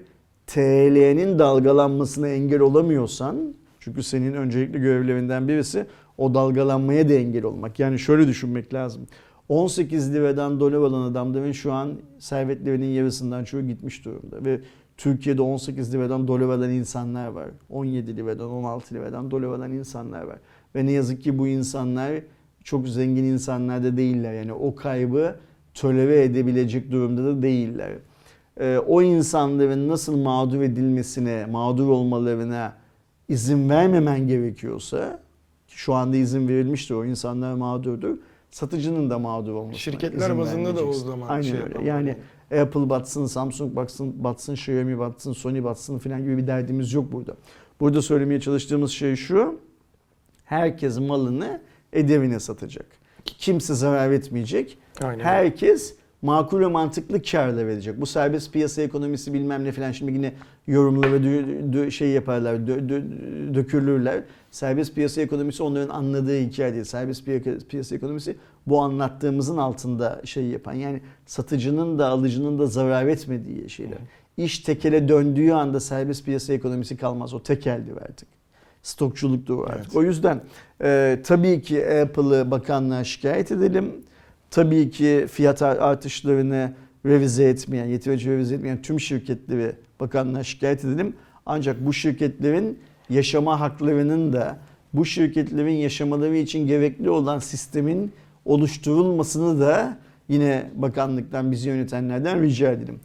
TL'nin dalgalanmasına engel olamıyorsan, çünkü senin öncelikli görevlerinden birisi o dalgalanmaya da engel olmak. Yani şöyle düşünmek lazım. 18 liradan dolar alan adamların şu an servetlerinin yarısından çoğu gitmiş durumda. Ve Türkiye'de 18 liradan dolar alan insanlar var. 17 liradan 16 liradan dolar alan insanlar var. Ve ne yazık ki bu insanlar çok zengin insanlar da değiller. Yani o kaybı tolere edebilecek durumda da değiller. Ee, o insanların nasıl mağdur edilmesine, mağdur olmalarına izin vermemen gerekiyorsa ki şu anda izin verilmiştir o insanlar mağdurdur. Satıcının da mağdur olmasına Şirketler bazında da o zaman Aynen şey öyle. Yani Apple batsın, Samsung batsın, batsın, Xiaomi batsın, Sony batsın falan gibi bir derdimiz yok burada. Burada söylemeye çalıştığımız şey şu. Herkes malını ederine satacak. Kimse zarar etmeyecek. Aynen. Herkes makul ve mantıklı karla verecek. Bu serbest piyasa ekonomisi bilmem ne falan şimdi yine yorumlara dö- dö- şey yaparlar, dö- dö- dökülürler. Serbest piyasa ekonomisi onların anladığı hikaye değil. Serbest piya- piyasa ekonomisi bu anlattığımızın altında şey yapan. Yani satıcının da alıcının da zarar etmediği şeyler. İş tekele döndüğü anda serbest piyasa ekonomisi kalmaz. O tekeldir artık. Stokçuluk da artık. Evet. O yüzden e, tabii ki Apple'ı bakanlığa şikayet edelim. Tabii ki fiyat ar- artışlarını revize etmeyen, yeterince revize etmeyen tüm şirketleri bakanlığa şikayet edelim. Ancak bu şirketlerin yaşama haklarının da bu şirketlerin yaşamaları için gerekli olan sistemin oluşturulmasını da yine bakanlıktan bizi yönetenlerden rica edelim.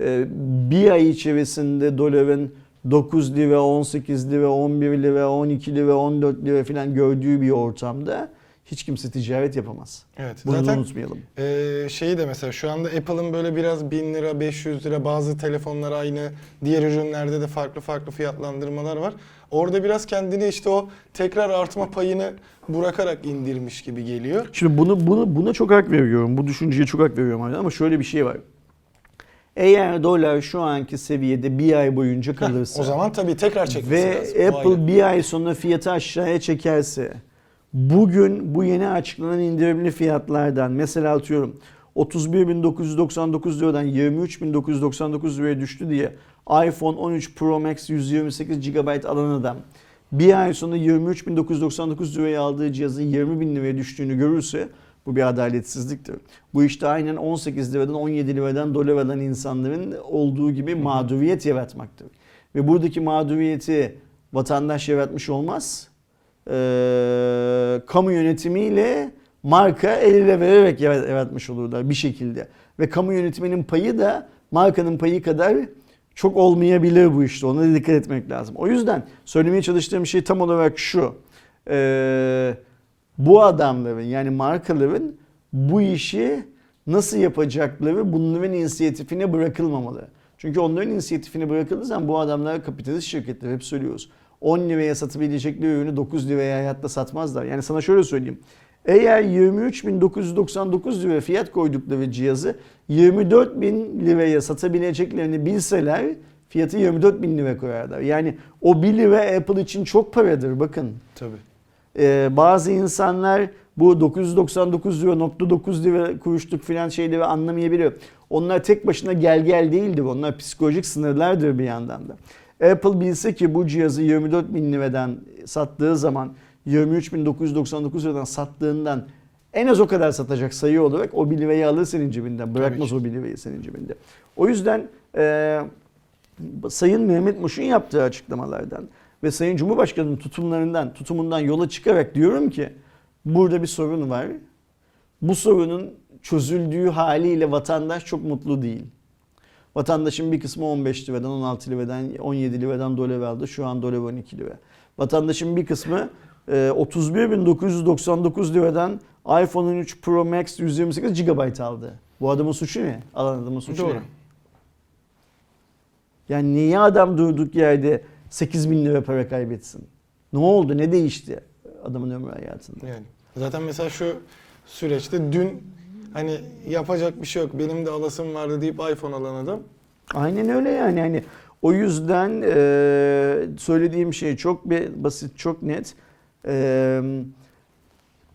Ee, Bir ay içerisinde doların 9 lira, 18 lira, 11 lira, 12 lira, 14 lira falan gördüğü bir ortamda hiç kimse ticaret yapamaz. Evet. Bunu Zaten unutmayalım. Ee, şeyi de mesela şu anda Apple'ın böyle biraz 1000 lira, 500 lira bazı telefonlar aynı. Diğer ürünlerde de farklı farklı fiyatlandırmalar var. Orada biraz kendini işte o tekrar artma payını bırakarak indirmiş gibi geliyor. Şimdi bunu, bunu buna çok hak veriyorum. Bu düşünceye çok hak veriyorum ama şöyle bir şey var. Eğer dolar şu anki seviyede bir ay boyunca kalırsa O zaman tabii tekrar çekmesi ve lazım. O Apple bir ay sonra fiyatı aşağıya çekerse bugün bu yeni açıklanan indirimli fiyatlardan mesela atıyorum 31.999 liradan 23.999 liraya düştü diye iPhone 13 Pro Max 128 GB alan adam bir ay sonra 23.999 liraya aldığı cihazın 20.000 liraya düştüğünü görürse bu bir adaletsizliktir. Bu işte aynen 18 liradan 17 liradan dolar alan insanların olduğu gibi mağduriyet yaratmaktır. Ve buradaki mağduriyeti vatandaş yaratmış olmaz. Ee, kamu yönetimiyle marka el ele vererek yarat- yaratmış olurlar bir şekilde. Ve kamu yönetiminin payı da markanın payı kadar çok olmayabilir bu işte. Ona dikkat etmek lazım. O yüzden söylemeye çalıştığım şey tam olarak şu. Ee, bu adamların yani markaların bu işi nasıl yapacakları bunların inisiyatifine bırakılmamalı. Çünkü onların inisiyatifine bırakıldığı zaman bu adamlar kapitalist şirketler hep söylüyoruz. 10 liraya satabilecekleri ürünü 9 liraya hayatta satmazlar. Yani sana şöyle söyleyeyim. Eğer 23.999 lira fiyat koydukları cihazı 24.000 liraya satabileceklerini bilseler fiyatı 24.000 lira koyarlar. Yani o 1 lira Apple için çok paradır bakın. Tabii. Ee, bazı insanlar bu 999 lira nokta 9 lira kuruşluk filan şeyleri anlamayabiliyor. Onlar tek başına gel gel değildir. Onlar psikolojik sınırlardır bir yandan da. Apple bilse ki bu cihazı 24 bin liradan sattığı zaman 23.999 liradan sattığından en az o kadar satacak sayı olarak o 1 lirayı alır senin cebinden. Bırakmaz o 1 lirayı senin cebinde. O yüzden e, Sayın Mehmet Muş'un yaptığı açıklamalardan ve Sayın Cumhurbaşkanı'nın tutumlarından, tutumundan yola çıkarak diyorum ki burada bir sorun var. Bu sorunun çözüldüğü haliyle vatandaş çok mutlu değil. Vatandaşın bir kısmı 15 liradan, 16 liradan, 17 liradan dolar aldı. Şu an dolar 12 lira. Vatandaşın bir kısmı e, 31.999 liradan iPhone 13 Pro Max 128 GB aldı. Bu adamın suçu ne? Alan adamın suçu Doğru. ne? Yani niye adam durduk yerde 8 bin lira para kaybetsin? Ne oldu? Ne değişti adamın ömrü hayatında? Yani zaten mesela şu süreçte dün hani yapacak bir şey yok benim de alasım vardı deyip iPhone alan adam Aynen öyle yani. yani o yüzden e, söylediğim şey çok basit, çok net. E,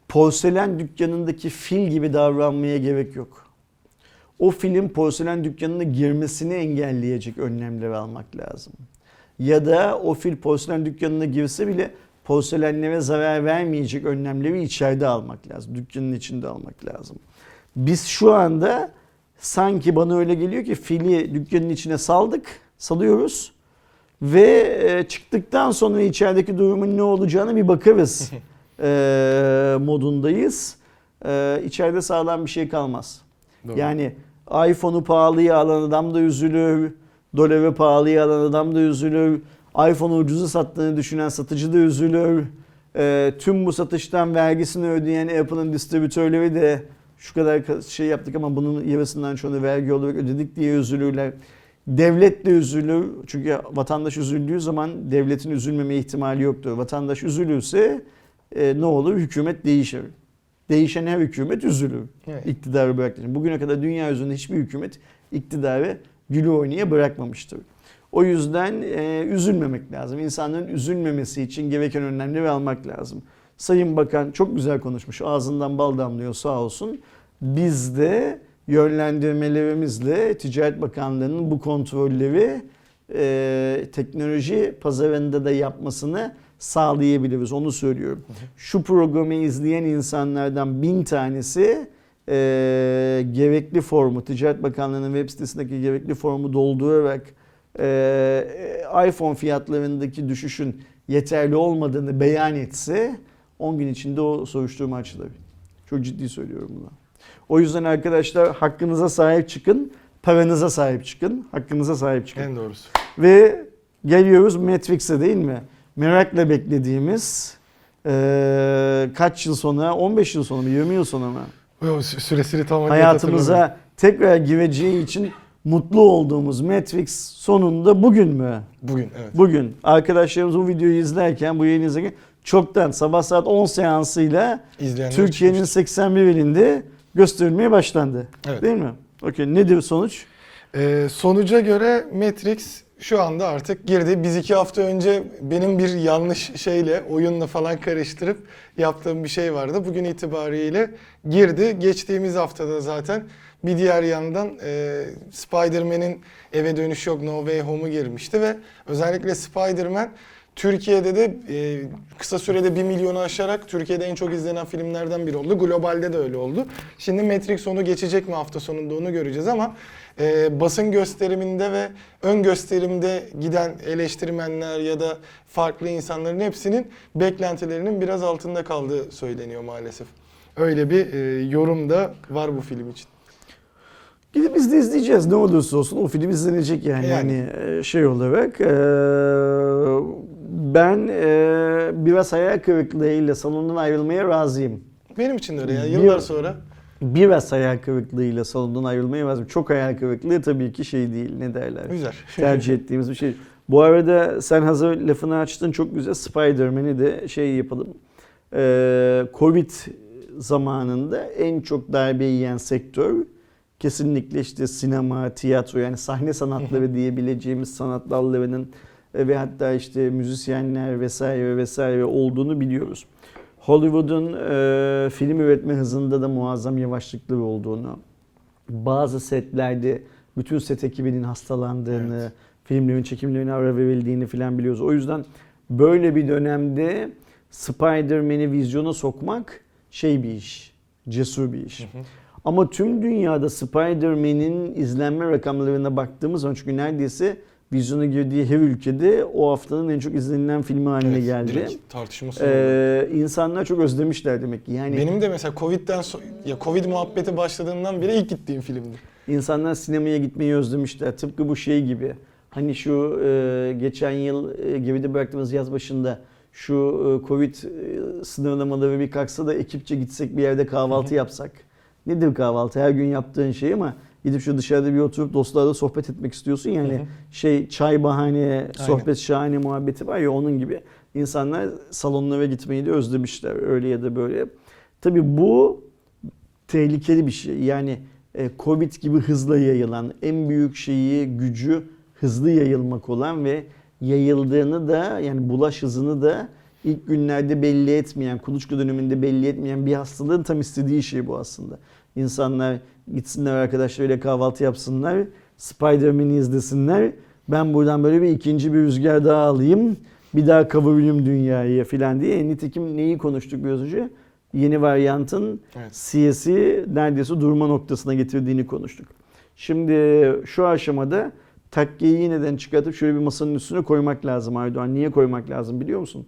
porselen dükkanındaki fil gibi davranmaya gerek yok. O filin porselen dükkanına girmesini engelleyecek önlemleri almak lazım. Ya da o fil porselen dükkanına girse bile porselenlere zarar vermeyecek önlemleri içeride almak lazım. Dükkanın içinde almak lazım. Biz şu anda sanki bana öyle geliyor ki fili dükkanın içine saldık, salıyoruz ve e, çıktıktan sonra içerideki durumun ne olacağını bir bakarız. Ee, (laughs) modundayız. E, içeride sağlam bir şey kalmaz. Doğru. Yani iPhone'u pahalıya alan adam da üzülür. Doları pahalıya alan adam da üzülür. iPhone'u ucuza sattığını düşünen satıcı da üzülür. Ee, tüm bu satıştan vergisini ödeyen Apple'ın distribütörleri de şu kadar ka- şey yaptık ama bunun yarısından çoğunu vergi olarak ödedik diye üzülürler. Devlet de üzülür. Çünkü vatandaş üzüldüğü zaman devletin üzülmeme ihtimali yoktur. Vatandaş üzülürse e, ne olur? Hükümet değişir. Değişen her hükümet üzülür Evet. iktidarı bıraktığı için. Bugüne kadar dünya üzerinde hiçbir hükümet iktidarı gülü oynaya bırakmamıştır. O yüzden e, üzülmemek lazım. İnsanların üzülmemesi için gereken önlemleri almak lazım. Sayın Bakan çok güzel konuşmuş. Ağzından bal damlıyor sağ olsun. Biz de yönlendirmelerimizle Ticaret Bakanlığı'nın bu kontrolleri e, teknoloji pazarında da yapmasını sağlayabiliriz. Onu söylüyorum. Şu programı izleyen insanlardan bin tanesi e, gerekli formu, Ticaret Bakanlığı'nın web sitesindeki gerekli formu doldurarak e, iPhone fiyatlarındaki düşüşün yeterli olmadığını beyan etse 10 gün içinde o soruşturma açılır. Çok ciddi söylüyorum bunu. O yüzden arkadaşlar hakkınıza sahip çıkın, paranıza sahip çıkın, hakkınıza sahip çıkın. En doğrusu. Ve geliyoruz Matrix'e değil mi? Merakla beklediğimiz eee, kaç yıl sonra, 15 yıl sonra mı, 20 yıl sonra mı? Süresini tam. Hayatımıza tekrar gireceği için mutlu olduğumuz Matrix sonunda bugün mü? Bugün evet. Bugün. Arkadaşlarımız bu videoyu izlerken, bu yayını izlerken çoktan sabah saat 10 seansıyla Türkiye'nin çıkmıştır. 81 ilinde gösterilmeye başlandı. Evet. Değil mi? Okey. Nedir sonuç? Ee, sonuca göre Matrix şu anda artık girdi. Biz iki hafta önce benim bir yanlış şeyle, oyunla falan karıştırıp yaptığım bir şey vardı. Bugün itibariyle girdi. Geçtiğimiz haftada zaten bir diğer yandan e, Spider-Man'in eve dönüş yok No Way Home'u girmişti ve özellikle Spider-Man Türkiye'de de e, kısa sürede 1 milyonu aşarak Türkiye'de en çok izlenen filmlerden biri oldu. Globalde de öyle oldu. Şimdi Matrix onu geçecek mi hafta sonunda onu göreceğiz ama e, basın gösteriminde ve ön gösterimde giden eleştirmenler ya da farklı insanların hepsinin beklentilerinin biraz altında kaldığı söyleniyor maalesef. Öyle bir e, yorum da var bu film için. Gidip biz de izleyeceğiz ne olursa olsun o film izlenecek yani, Yani. yani e, şey olarak. e, ben e, biraz hayal kırıklığıyla salondan ayrılmaya razıyım. Benim için de öyle ya. Bir- Yıllar sonra Biraz hayal kırıklığıyla salondan ayrılmaya razıyım. Çok hayal kırıklığı tabii ki şey değil ne derler. güzel. (laughs) Tercih ettiğimiz bir şey. Bu arada sen hazır lafını açtın çok güzel. Spider-Man'i de şey yapalım. Ee, Covid zamanında en çok darbe yiyen sektör kesinlikle işte sinema, tiyatro yani sahne sanatları (laughs) diyebileceğimiz sanat dallarının ve hatta işte müzisyenler vesaire vesaire olduğunu biliyoruz. Hollywood'un e, film üretme hızında da muazzam yavaşlıkları olduğunu, bazı setlerde bütün set ekibinin hastalandığını, Evet. filmlerin çekimlerine ara verildiğini falan biliyoruz. O yüzden böyle bir dönemde Spider-Man'i vizyona sokmak şey bir iş, cesur bir iş. Ama tüm dünyada Spider-Man'in izlenme rakamlarına baktığımız zaman çünkü neredeyse vizyona girdiği her ülkede o haftanın en çok izlenilen filmi haline Evet, geldi. direkt tartışması. Ee, insanlar çok özlemişler demek ki. Yani Benim de mesela Covid'den so- ya Covid muhabbeti başladığından beri ilk gittiğim filmdi. İnsanlar sinemaya gitmeyi özlemişler. Tıpkı bu şey gibi. Hani şu e, geçen yıl e, geride bıraktığımız yaz başında şu e, Covid e, sınırlamaları bir kalksa da ekipçe gitsek bir yerde kahvaltı yapsak. Nedir kahvaltı? Her gün yaptığın şey ama gidip şu dışarıda bir oturup dostlarla sohbet etmek istiyorsun yani Hı hı. şey çay bahane, sohbet şahane muhabbeti var ya onun gibi. İnsanlar salonlara gitmeyi de özlemişler öyle ya da böyle. Tabii bu tehlikeli bir şey. Yani e, Covid gibi hızla yayılan, en büyük şeyi, gücü hızlı yayılmak olan ve yayıldığını da yani bulaş hızını da ilk günlerde belli etmeyen, kuluçka döneminde belli etmeyen bir hastalığın tam istediği şey bu aslında. İnsanlar gitsinler arkadaşlarıyla kahvaltı yapsınlar, Spider-Man'i izlesinler. Ben buradan böyle bir ikinci bir rüzgar daha alayım, bir daha kavurayım dünyayı falan diye. Nitekim neyi konuştuk biraz önce? Yeni varyantın Evet. CS'i neredeyse durma noktasına getirdiğini konuştuk. Şimdi şu aşamada takkeyi yeniden çıkartıp şöyle bir masanın üstüne koymak lazım Aydoğan. Niye koymak lazım biliyor musun?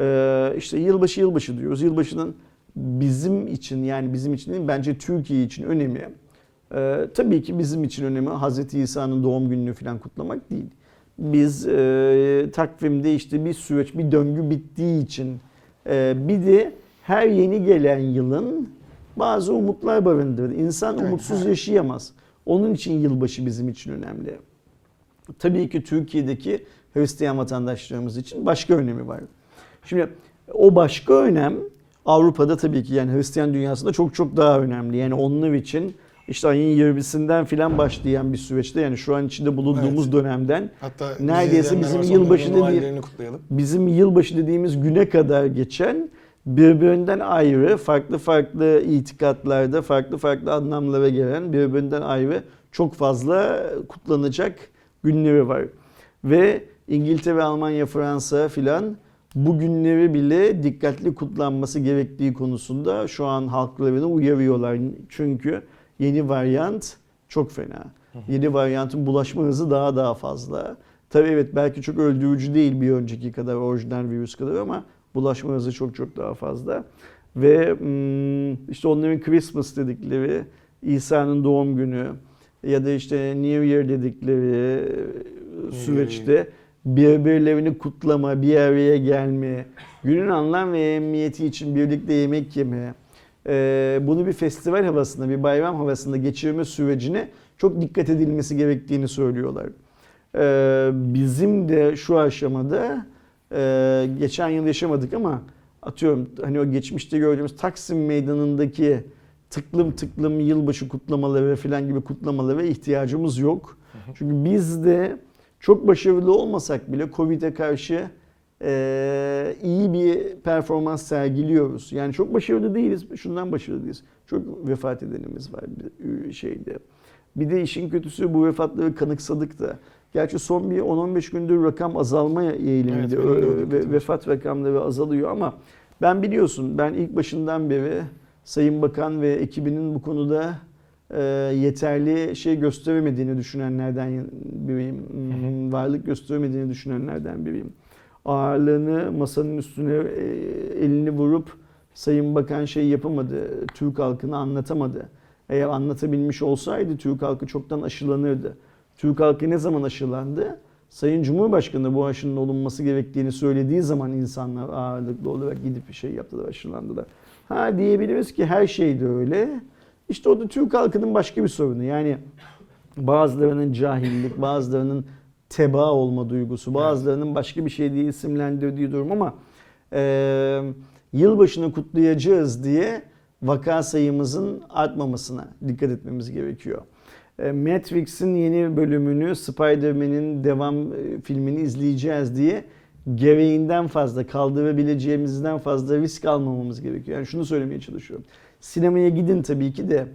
Ee, işte yılbaşı yılbaşı diyoruz. Yılbaşının bizim için yani bizim için değil bence Türkiye için önemi e, tabii ki bizim için önemi Hz. İsa'nın doğum gününü falan kutlamak değil. Biz e, takvimde işte bir süreç, bir döngü bittiği için e, bir de her yeni gelen yılın bazı umutlar barındırır. İnsan umutsuz yaşayamaz. Onun için yılbaşı bizim için önemli. Tabii ki Türkiye'deki Hristiyan vatandaşlarımız için başka önemi var. Şimdi o başka önem Avrupa'da tabii ki yani Hristiyan dünyasında çok çok daha önemli. Yani onlar için işte ayın 20'sinden filan başlayan bir süreçte yani şu an içinde bulunduğumuz Evet. dönemden Hatta Neredeyse bizim yılbaşı onların dediği- Noel'lerini kutlayalım. bizim yılbaşı dediğimiz güne kadar geçen birbirinden ayrı, farklı farklı itikatlarda, farklı farklı anlamlara gelen birbirinden ayrı çok fazla kutlanacak günleri var. Ve İngiltere, Almanya, Fransa filan bu günleri bile dikkatli kutlanması gerektiği konusunda şu an halklarını uyarıyorlar. Çünkü yeni varyant çok fena. Yeni varyantın bulaşma hızı daha daha fazla. Tabii evet belki çok öldürücü değil bir önceki kadar orijinal virüs kadar ama bulaşma hızı çok çok daha fazla. Ve hmm, işte onların Christmas dedikleri İsa'nın doğum günü ya da işte New Year dedikleri süreçte birbirlerini kutlama, bir araya gelme, günün anlam ve emniyeti için birlikte yemek yeme, e, bunu bir festival havasında, bir bayram havasında geçirme sürecine çok dikkat edilmesi gerektiğini söylüyorlar. E, Bizim de şu aşamada e, geçen yıl yaşamadık ama atıyorum hani o geçmişte gördüğümüz Taksim Meydanı'ndaki tıklım tıklım yılbaşı kutlamaları falan gibi kutlamalara ihtiyacımız yok. Çünkü biz de çok başarılı olmasak bile Covid'e karşı e, iyi bir performans sergiliyoruz. Yani çok başarılı değiliz. Şundan başarılı değiliz. Çok vefat edenimiz var bir şeyde. Bir de işin kötüsü bu vefatları kanıksadık da. Gerçi son bir 10-15 gündür rakam azalma eğiliminde. Evet, ve- vefat rakamları azalıyor ama ben biliyorsun ben ilk başından beri Sayın Bakan ve ekibinin bu konuda e, yeterli şey gösteremediğini düşünenlerden biriyim. Hmm, Varlık gösteremediğini düşünenlerden biriyim. Ağırlığını masanın üstüne e, elini vurup Sayın Bakan şey yapamadı. Türk halkını anlatamadı. Eğer anlatabilmiş olsaydı Türk halkı çoktan aşılanırdı. Türk halkı ne zaman aşılandı? Sayın Cumhurbaşkanı bu aşının olunması gerektiğini söylediği zaman insanlar ağırlıklı olarak gidip bir şey yaptılar, aşılandılar. Ha diyebiliriz ki her şey de öyle. İşte o da Türk halkının başka bir sorunu. Yani bazılarının cahillik, bazılarının teba olma duygusu, bazılarının başka bir şey diye isimlendirdiği durum ama e, yılbaşını kutlayacağız diye vaka sayımızın artmamasına dikkat etmemiz gerekiyor. E, Matrix'in yeni bölümünü, Spider-Man'in devam e, filmini izleyeceğiz diye gereğinden fazla, kaldırabileceğimizden fazla risk almamamız gerekiyor. Yani şunu söylemeye çalışıyorum. Sinemaya gidin tabii ki de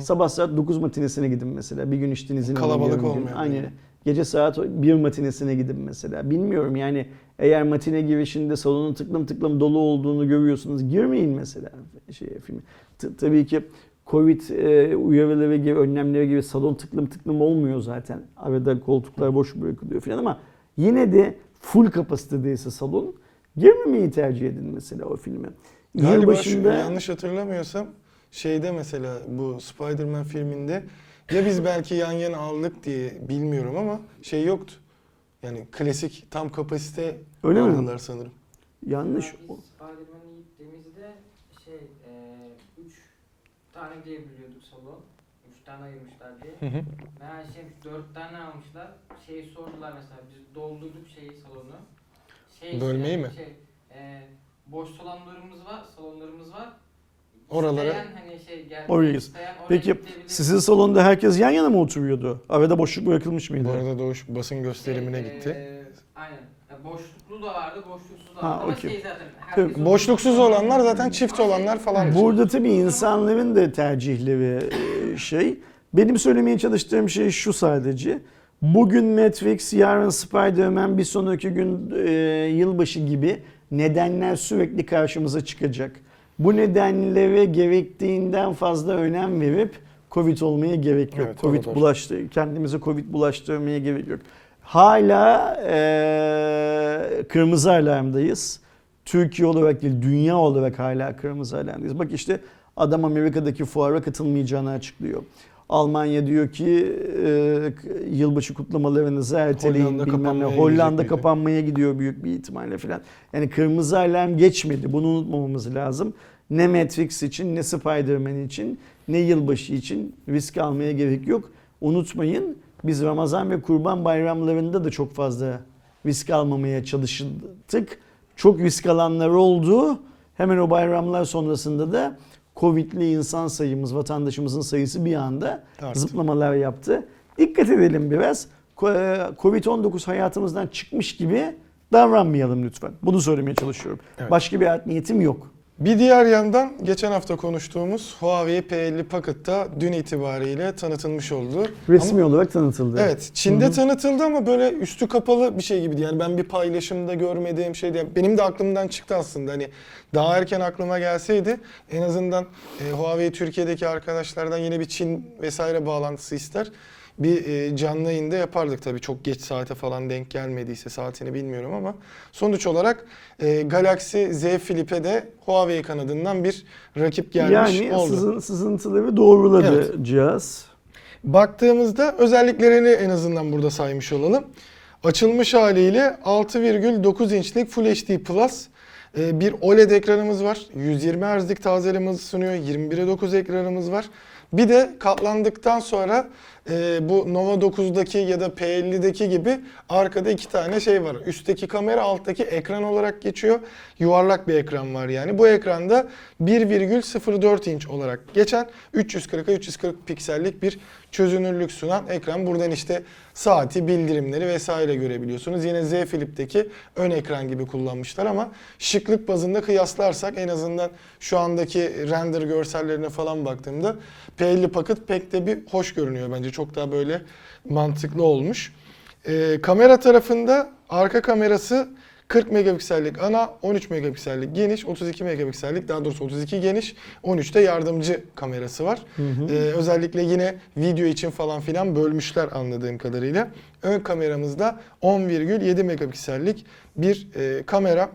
sabah saat 9 matinesine gidin mesela. Bir gün işte izin Kalabalık olmayan Aynen. bir- Gece saat 1 matinesine gidin mesela. Bilmiyorum yani eğer matine girişinde salonun tıklım tıklım dolu olduğunu görüyorsunuz girmeyin mesela şeye filme. T- tabii ki Covid e, uyarıları gibi, önlemleri gibi salon tıklım tıklım olmuyor zaten. Arada koltuklar boş bırakılıyor falan ama yine de full kapasitedeyse salon girmemeyi tercih edin mesela o filme. Galiba Yılbaşında şu, yanlış hatırlamıyorsam şeyde mesela bu Spider-Man filminde ya biz belki yan yana aldık diye bilmiyorum ama şey yoktu. Yani klasik tam kapasite Öyle mi? aldılar sanırım. yanlış. Ya Biz Spider-Man'i gittiğimizde şey, e, üç tane diye biliyorduk salon. Üç tane ayırmışlar diye. Meğer şey dört tane almışlar. Şeyi sordular mesela biz doldurduk şeyi salonu. Şey, Bölmeyi mi? Şey, e, boş salonlarımız var, salonlarımız var. Oralara- İsteyen hani şey gelmek Oraya- isteyen oraya Peki gidebilir. sizin salonda herkes yan yana mı oturuyordu? Arada boşluk bırakılmış mıydı? Bu arada Doğuş basın gösterimine Şey, gitti. e, aynen. Ya boşluklu da vardı, boşluksuz da Ha, vardı. Ama okey. şey zaten. Tabii, herkes Boşluksuz oturduğu olanlar zaten çift olanlar falan. Burada tabii insanların da tercihleri e, şey. Benim söylemeye çalıştığım şey şu sadece. Bugün Matrix, yarın Spider-Man, bir sonraki gün e, yılbaşı gibi nedenler sürekli karşımıza çıkacak. Bu nedenlere gerektiğinden fazla önem verip Covid olmaya gerek yok. Evet, Covid bulaştı, kendimize Covid bulaştırmaya gerek yok. Hala e, kırmızı alarmdayız. Türkiye olarak değil dünya olarak hala kırmızı alandayız. Bak işte adam Amerika'daki fuara katılmayacağını açıklıyor. Almanya diyor ki e, yılbaşı kutlamalarınızı erteleyin Hollanda bilmem ne. Hollanda kapanmaya gidiyor büyük bir ihtimalle filan. Yani kırmızı alarm geçmedi. Bunu unutmamamız lazım. Ne Matrix için ne Spider-Man için ne yılbaşı için risk almaya gerek yok. Unutmayın biz Ramazan ve Kurban bayramlarında da çok fazla risk almamaya çalıştık. Çok risk alanlar oldu. Hemen o bayramlar sonrasında da Covid'li insan sayımız, vatandaşımızın sayısı bir anda Arttı. zıplamalar yaptı. Dikkat edelim biraz. E, Covid-19 hayatımızdan çıkmış gibi davranmayalım lütfen. Bunu söylemeye çalışıyorum. Evet. Başka bir art niyetim yok. Bir diğer yandan geçen hafta konuştuğumuz Huawei P50 Pocket da dün itibariyle tanıtılmış oldu. Resmi olarak tanıtıldı. Evet, Çin'de Hı hı. tanıtıldı ama böyle üstü kapalı bir şey gibiydi. Yani ben bir paylaşımda görmediğim şeydi. Benim de aklımdan çıktı aslında. Hani daha erken aklıma gelseydi en azından e, Huawei Türkiye'deki arkadaşlardan yine bir Çin vesaire bağlantısı ister. Bir e, canlı yayında yapardık tabii çok geç saate falan denk gelmediyse saatini bilmiyorum ama sonuç olarak e, Galaxy Z Flip'e de Huawei kanadından bir rakip gelmiş yani oldu. sızın, sızıntıları doğruladı Evet. cihaz. Baktığımızda özelliklerini en azından burada saymış olalım. Açılmış haliyle 6,9 inçlik Full HD Plus e, bir OLED ekranımız var. 120 Hz'lik tazeleme sunuyor. 21'e 9 ekranımız var. Bir de katlandıktan sonra e, bu Nova 9'daki ya da P50'deki gibi arkada iki tane şey var. Üstteki kamera alttaki ekran olarak geçiyor. Yuvarlak bir ekran var yani. Bu ekranda 1,04 inç olarak geçen 340'a 340 piksellik bir çözünürlük sunan ekran. Buradan işte saati, bildirimleri vesaire görebiliyorsunuz. Yine Z Flip'teki ön ekran gibi kullanmışlar ama şıklık bazında kıyaslarsak en azından şu andaki render görsellerine falan baktığımda P50 Pocket pek de bir hoş görünüyor bence. Çok daha böyle mantıklı olmuş. Ee, kamera tarafında arka kamerası 40 megapiksellik ana, 13 megapiksellik geniş, 32 megapiksellik daha doğrusu 32 geniş, 13 de yardımcı kamerası var. Ee, özellikle yine video için falan filan bölmüşler anladığım kadarıyla. Ön kameramızda 10,7 megapiksellik bir e, kamera.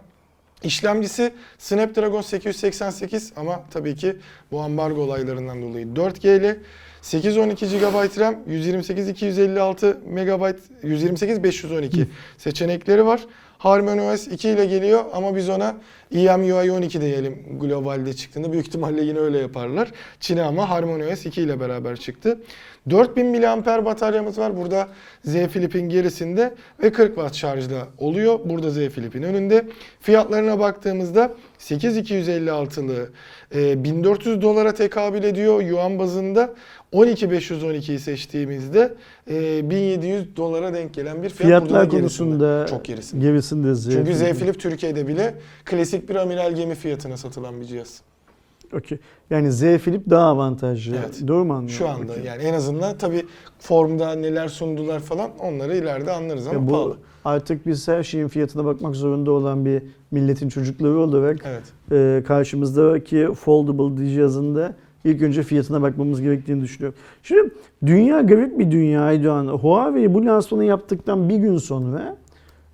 İşlemcisi Snapdragon 888 ama tabii ki bu ambargo olaylarından dolayı 4G'li. 812 GB RAM, 128 256 MB, 128 512 seçenekleri var. HarmonyOS 2 ile geliyor ama biz ona EMUI 12 diyelim globalde çıktığında. Büyük ihtimalle yine öyle yaparlar. Çin'e ama HarmonyOS 2 ile beraber çıktı. 4000 mAh bataryamız var burada Z Flip'in gerisinde ve 40 Watt şarjla oluyor. Burada Z Flip'in önünde. Fiyatlarına baktığımızda 8256'lı e, 1400 dolara tekabül ediyor yuan bazında. 12512'yi seçtiğimizde e, 1700 dolara denk gelen bir fiyat. Fiyatlar gerisinde. konusunda çok gerisinde. gerisinde Z Çünkü Z Flip. Türkiye'de bile klasik bir amiral gemi fiyatına satılan bir cihaz. Okey. Yani Z Flip daha avantajlı. Evet. Doğru mu anlıyorum? Şu anda Okey. yani en azından tabii formda neler sundular falan onları ileride anlarız ama Ya bu pahalı. artık biz her şeyin fiyatına bakmak zorunda olan bir milletin çocukları olarak Evet. e, karşımızdaki foldable cihazında ilk önce fiyatına bakmamız gerektiğini düşünüyorum. Şimdi dünya garip bir dünya Aydoğan. Huawei bu lansmanı yaptıktan bir gün sonra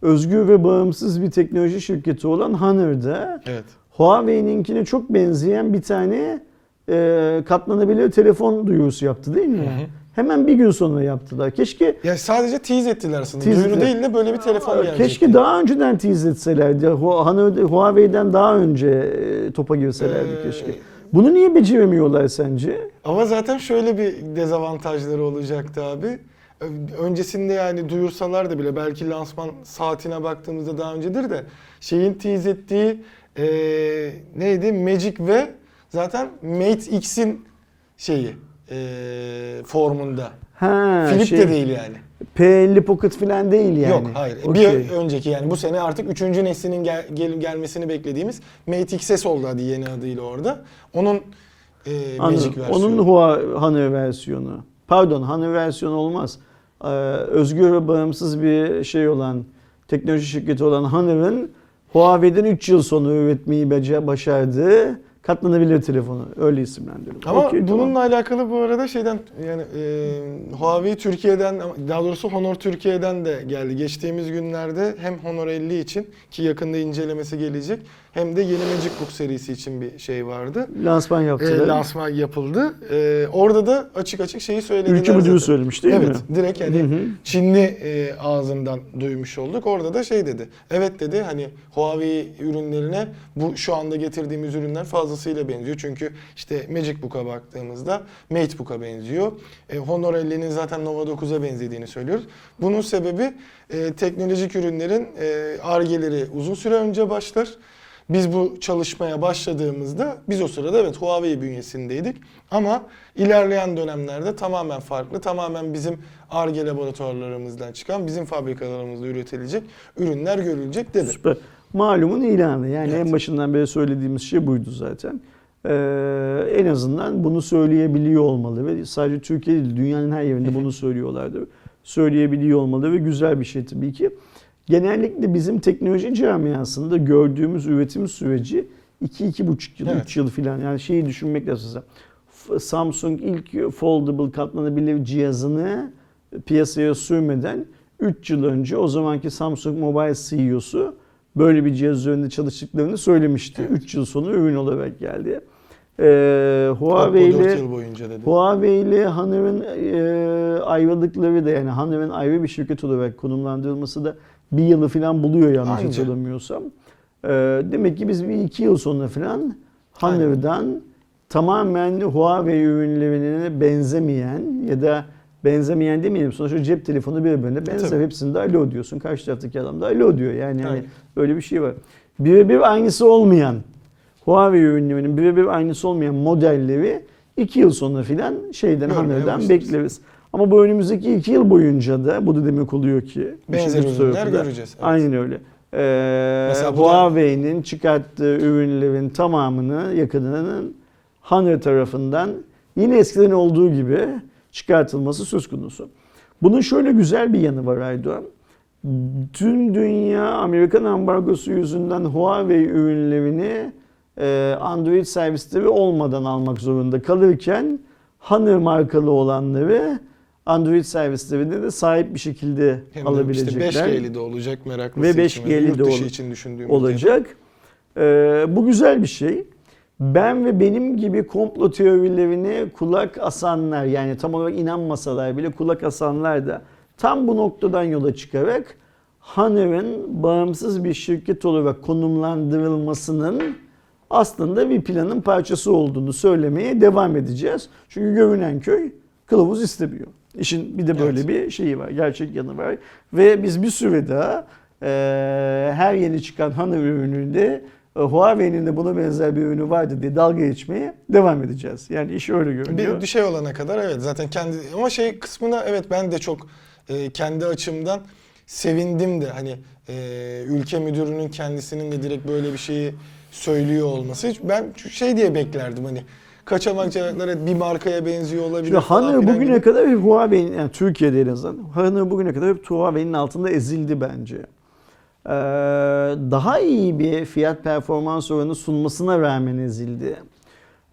özgür ve bağımsız bir teknoloji şirketi olan Honor'da Evet. Huawei'ninkine çok benzeyen bir tane e, katlanabilir telefon duyurusu yaptı değil mi? Hı hı. Hemen bir gün sonra yaptılar. Keşke Ya sadece tease ettiler aslında. Tease Duyuru değil de böyle bir telefon gelecek. Keşke daha önceden tease etselerdi. Hu- Huawei'den daha önce e, topa girselerdi Ee, keşke. Bunu niye beceremiyorlar sence? Ama zaten şöyle bir dezavantajları olacaktı abi. Öncesinde yani duyursalardı bile belki lansman saatine baktığımızda daha öncedir de şeyin tease ettiği eee, neydi? Magic ve zaten Mate X'in şeyi eee, formunda. Ha, Flip şey, de değil yani. P50 Pocket falan değil yani. Yok hayır. Okey. Bir önceki yani bu sene artık 3. neslinin gel, gel- gelmesini beklediğimiz Mate XS oldu adı yeni adıyla orada. Onun Anladım. Magic versiyonu. Onun Hua- Honor versiyonu. Pardon Honor versiyonu olmaz. Ee, özgür ve bağımsız bir şey olan teknoloji şirketi olan Honor'ın Huawei'den 3 yıl sonra üretmeyi başardığı katlanabilir telefonu. Öyle isimlendiriyorum. Ama Okey, bununla tamam. alakalı bu arada şeyden yani e, Huawei Türkiye'den daha doğrusu Honor Türkiye'den de geldi. Geçtiğimiz günlerde hem Honor 50 için ki yakında incelemesi gelecek hem de yeni MagicBook serisi için bir şey vardı. Lansman E, yaptılar. lansman yapıldı. E, orada da açık açık şeyi söylediler Ülke müdürü söylemiş değil evet, mi? direkt hani Hı hı. Çinli e, ağzından duymuş olduk. Orada da şey dedi. Evet dedi hani Huawei ürünlerine bu şu anda getirdiğimiz ürünler fazlasıyla benziyor. Çünkü işte MagicBook'a baktığımızda MateBook'a benziyor. E, Honor 50'nin zaten Nova 9'a benzediğini söylüyoruz. Bunun sebebi e, teknolojik ürünlerin e, argeleri uzun süre önce başlar. Biz bu çalışmaya başladığımızda biz o sırada evet Huawei bünyesindeydik ama ilerleyen dönemlerde tamamen farklı, tamamen bizim ARGE laboratuvarlarımızdan çıkan, bizim fabrikalarımızda üretilecek ürünler görülecek dedi. Süper. Malumun ilanı. Yani Evet. en başından beri söylediğimiz şey buydu zaten. Ee, en azından bunu söyleyebiliyor olmalı ve sadece Türkiye değil dünyanın her yerinde bunu söylüyorlardı. Söyleyebiliyor olmalı ve güzel bir şey tabii ki. Genellikle bizim teknoloji camiasında gördüğümüz üretim süreci 2-2,5 yıl, Evet. 3 yıl falan. Yani şeyi düşünmek lazım. Samsung ilk foldable katlanabilir cihazını piyasaya sürmeden 3 yıl önce o zamanki Samsung Mobile CEO'su böyle bir cihaz üzerinde çalıştıklarını söylemişti. 3 yıl sonra ürün olarak geldi. Ee, Huawei Oppo 4 ile. Huawei ile Honor'ın e, ayrıldıkları da yani Honor'ın ayrı bir şirket olarak konumlandırılması da bir yılı falan buluyor yanlış Anca. hatırlamıyorsam. Ee, demek ki biz bir iki yıl sonra falan Honor'dan tamamen Huawei ürünlerine benzemeyen ya da benzemeyen demeyelim sonuçta cep telefonu birbirine benzer. Tabii. Hepsinde alo diyorsun. Karşı taraftaki adam da alo diyor. Yani hani Aynen. böyle bir şey var. Birebir aynısı olmayan Huawei ürünlerinin birebir aynısı olmayan modelleri iki yıl sonra filan şeyden başlarız. bekleriz. Ama bu önümüzdeki iki yıl boyunca da bu da demek oluyor ki Benzer ürünler göreceğiz, evet. Aynen öyle. Ee, Huawei'nin çıkarttığı ürünlerin tamamını yakınının Honor tarafından yine eskiden olduğu gibi çıkartılması söz konusu. Bunun şöyle güzel bir yanı var Aydoğan. Tüm dünya Amerikan ambargosu yüzünden Huawei ürünlerini e, Android servisleri olmadan almak zorunda kalırken Honor markalı olanları Android servislerine de sahip bir şekilde Hem alabilecekler işte 5G'li de olacak meraklısı Ve için. 5G'li yurt de ol- için düşündüğümüzde. olacak. Ee, bu güzel bir şey. Ben ve benim gibi komplo teorilerine kulak asanlar yani tam olarak inanmasalar bile kulak asanlar da tam bu noktadan yola çıkarak Honor'ın bağımsız bir şirket olarak konumlandırılmasının aslında bir planın parçası olduğunu söylemeye devam edeceğiz. Çünkü görünen köy kılavuz istemiyor. İşin bir de böyle Evet. bir şeyi var, gerçek yanı var. Ve biz bir süre daha e, her yeni çıkan Honor ürününde e, Huawei'nin de buna benzer bir ürünü vardı diye dalga geçmeye devam edeceğiz. Yani iş öyle görünüyor. Bir, bir şey olana kadar evet zaten kendi ama şey kısmına evet ben de çok e, kendi açımdan sevindim de hani e, ülke müdürünün kendisinin de direkt böyle bir şeyi söylüyor olması. Hiç- Ben şey diye beklerdim hani kaçamak cevaplar evet bir markaya benziyor olabilir Şimdi filan bugüne gibi. kadar hep Huawei'nin, yani Türkiye'de en azından, Honor bugüne kadar hep Huawei'nin altında ezildi bence. Ee, daha iyi bir fiyat performans oranı sunmasına rağmen ezildi.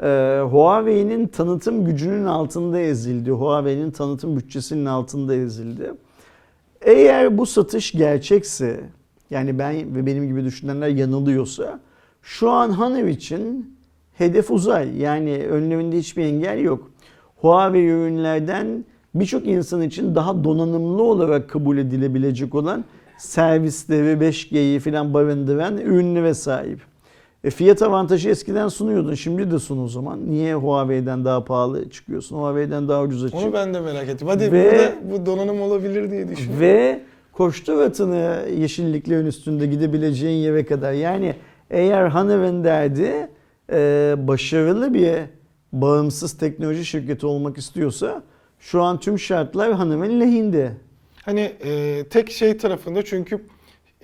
Ee, Huawei'nin tanıtım gücünün altında ezildi. Huawei'nin tanıtım bütçesinin altında ezildi. Eğer bu satış gerçekse, yani ben ve benim gibi düşünenler yanılıyorsa, şu an Honor için hedef uzay. Yani önlerinde hiçbir engel yok. Huawei ürünlerden birçok insan için daha donanımlı olarak kabul edilebilecek olan servisleri, 5G'yi falan barındıran ürünlere sahip. E fiyat avantajı eskiden sunuyordun. Şimdi de sun o zaman. Niye Huawei'den daha pahalı çıkıyorsun? Huawei'den daha ucuza çık. Onu ben de merak ettim. Hadi Ve- burada bu donanım olabilir diye düşünüyorum. Ve koştur atını yeşilliklerin üstünde gidebileceğin yere kadar. Yani eğer Honor'ın derdi e, başarılı bir bağımsız teknoloji şirketi olmak istiyorsa şu an tüm şartlar Honor'ın lehinde. Hani e, tek şey tarafında çünkü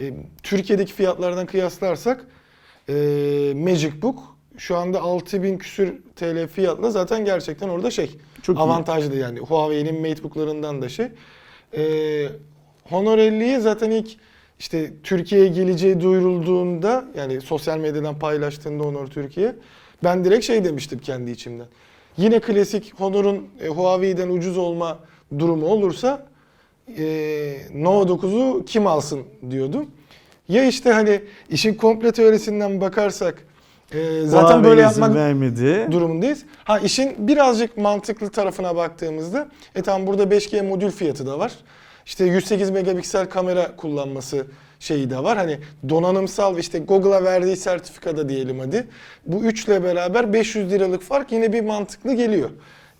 e, Türkiye'deki fiyatlardan kıyaslarsak e, MagicBook şu anda 6000 küsür TL fiyatla zaten gerçekten orada şey Çok iyi. avantajlı yani Huawei'nin MateBook'larından da şey. E, Honor 50'yi zaten ilk işte Türkiye'ye geleceği duyurulduğunda yani sosyal medyadan paylaştığında Honor Türkiye ben direkt şey demiştim kendi içimden. Yine klasik Honor'un e, Huawei'den ucuz olma durumu olursa e, Nova 9'u kim alsın diyordum. Ya işte hani işin komple teorisinden bakarsak e, zaten Huawei böyle yapmak vermedi. durumundayız. Ha işin birazcık mantıklı tarafına baktığımızda e tamam burada 5G modül fiyatı da var. İşte 108 megapiksel kamera kullanması şeyi de var. Hani donanımsal işte Google'a verdiği sertifikada diyelim hadi. Bu üçle beraber 500 liralık fark yine bir mantıklı geliyor.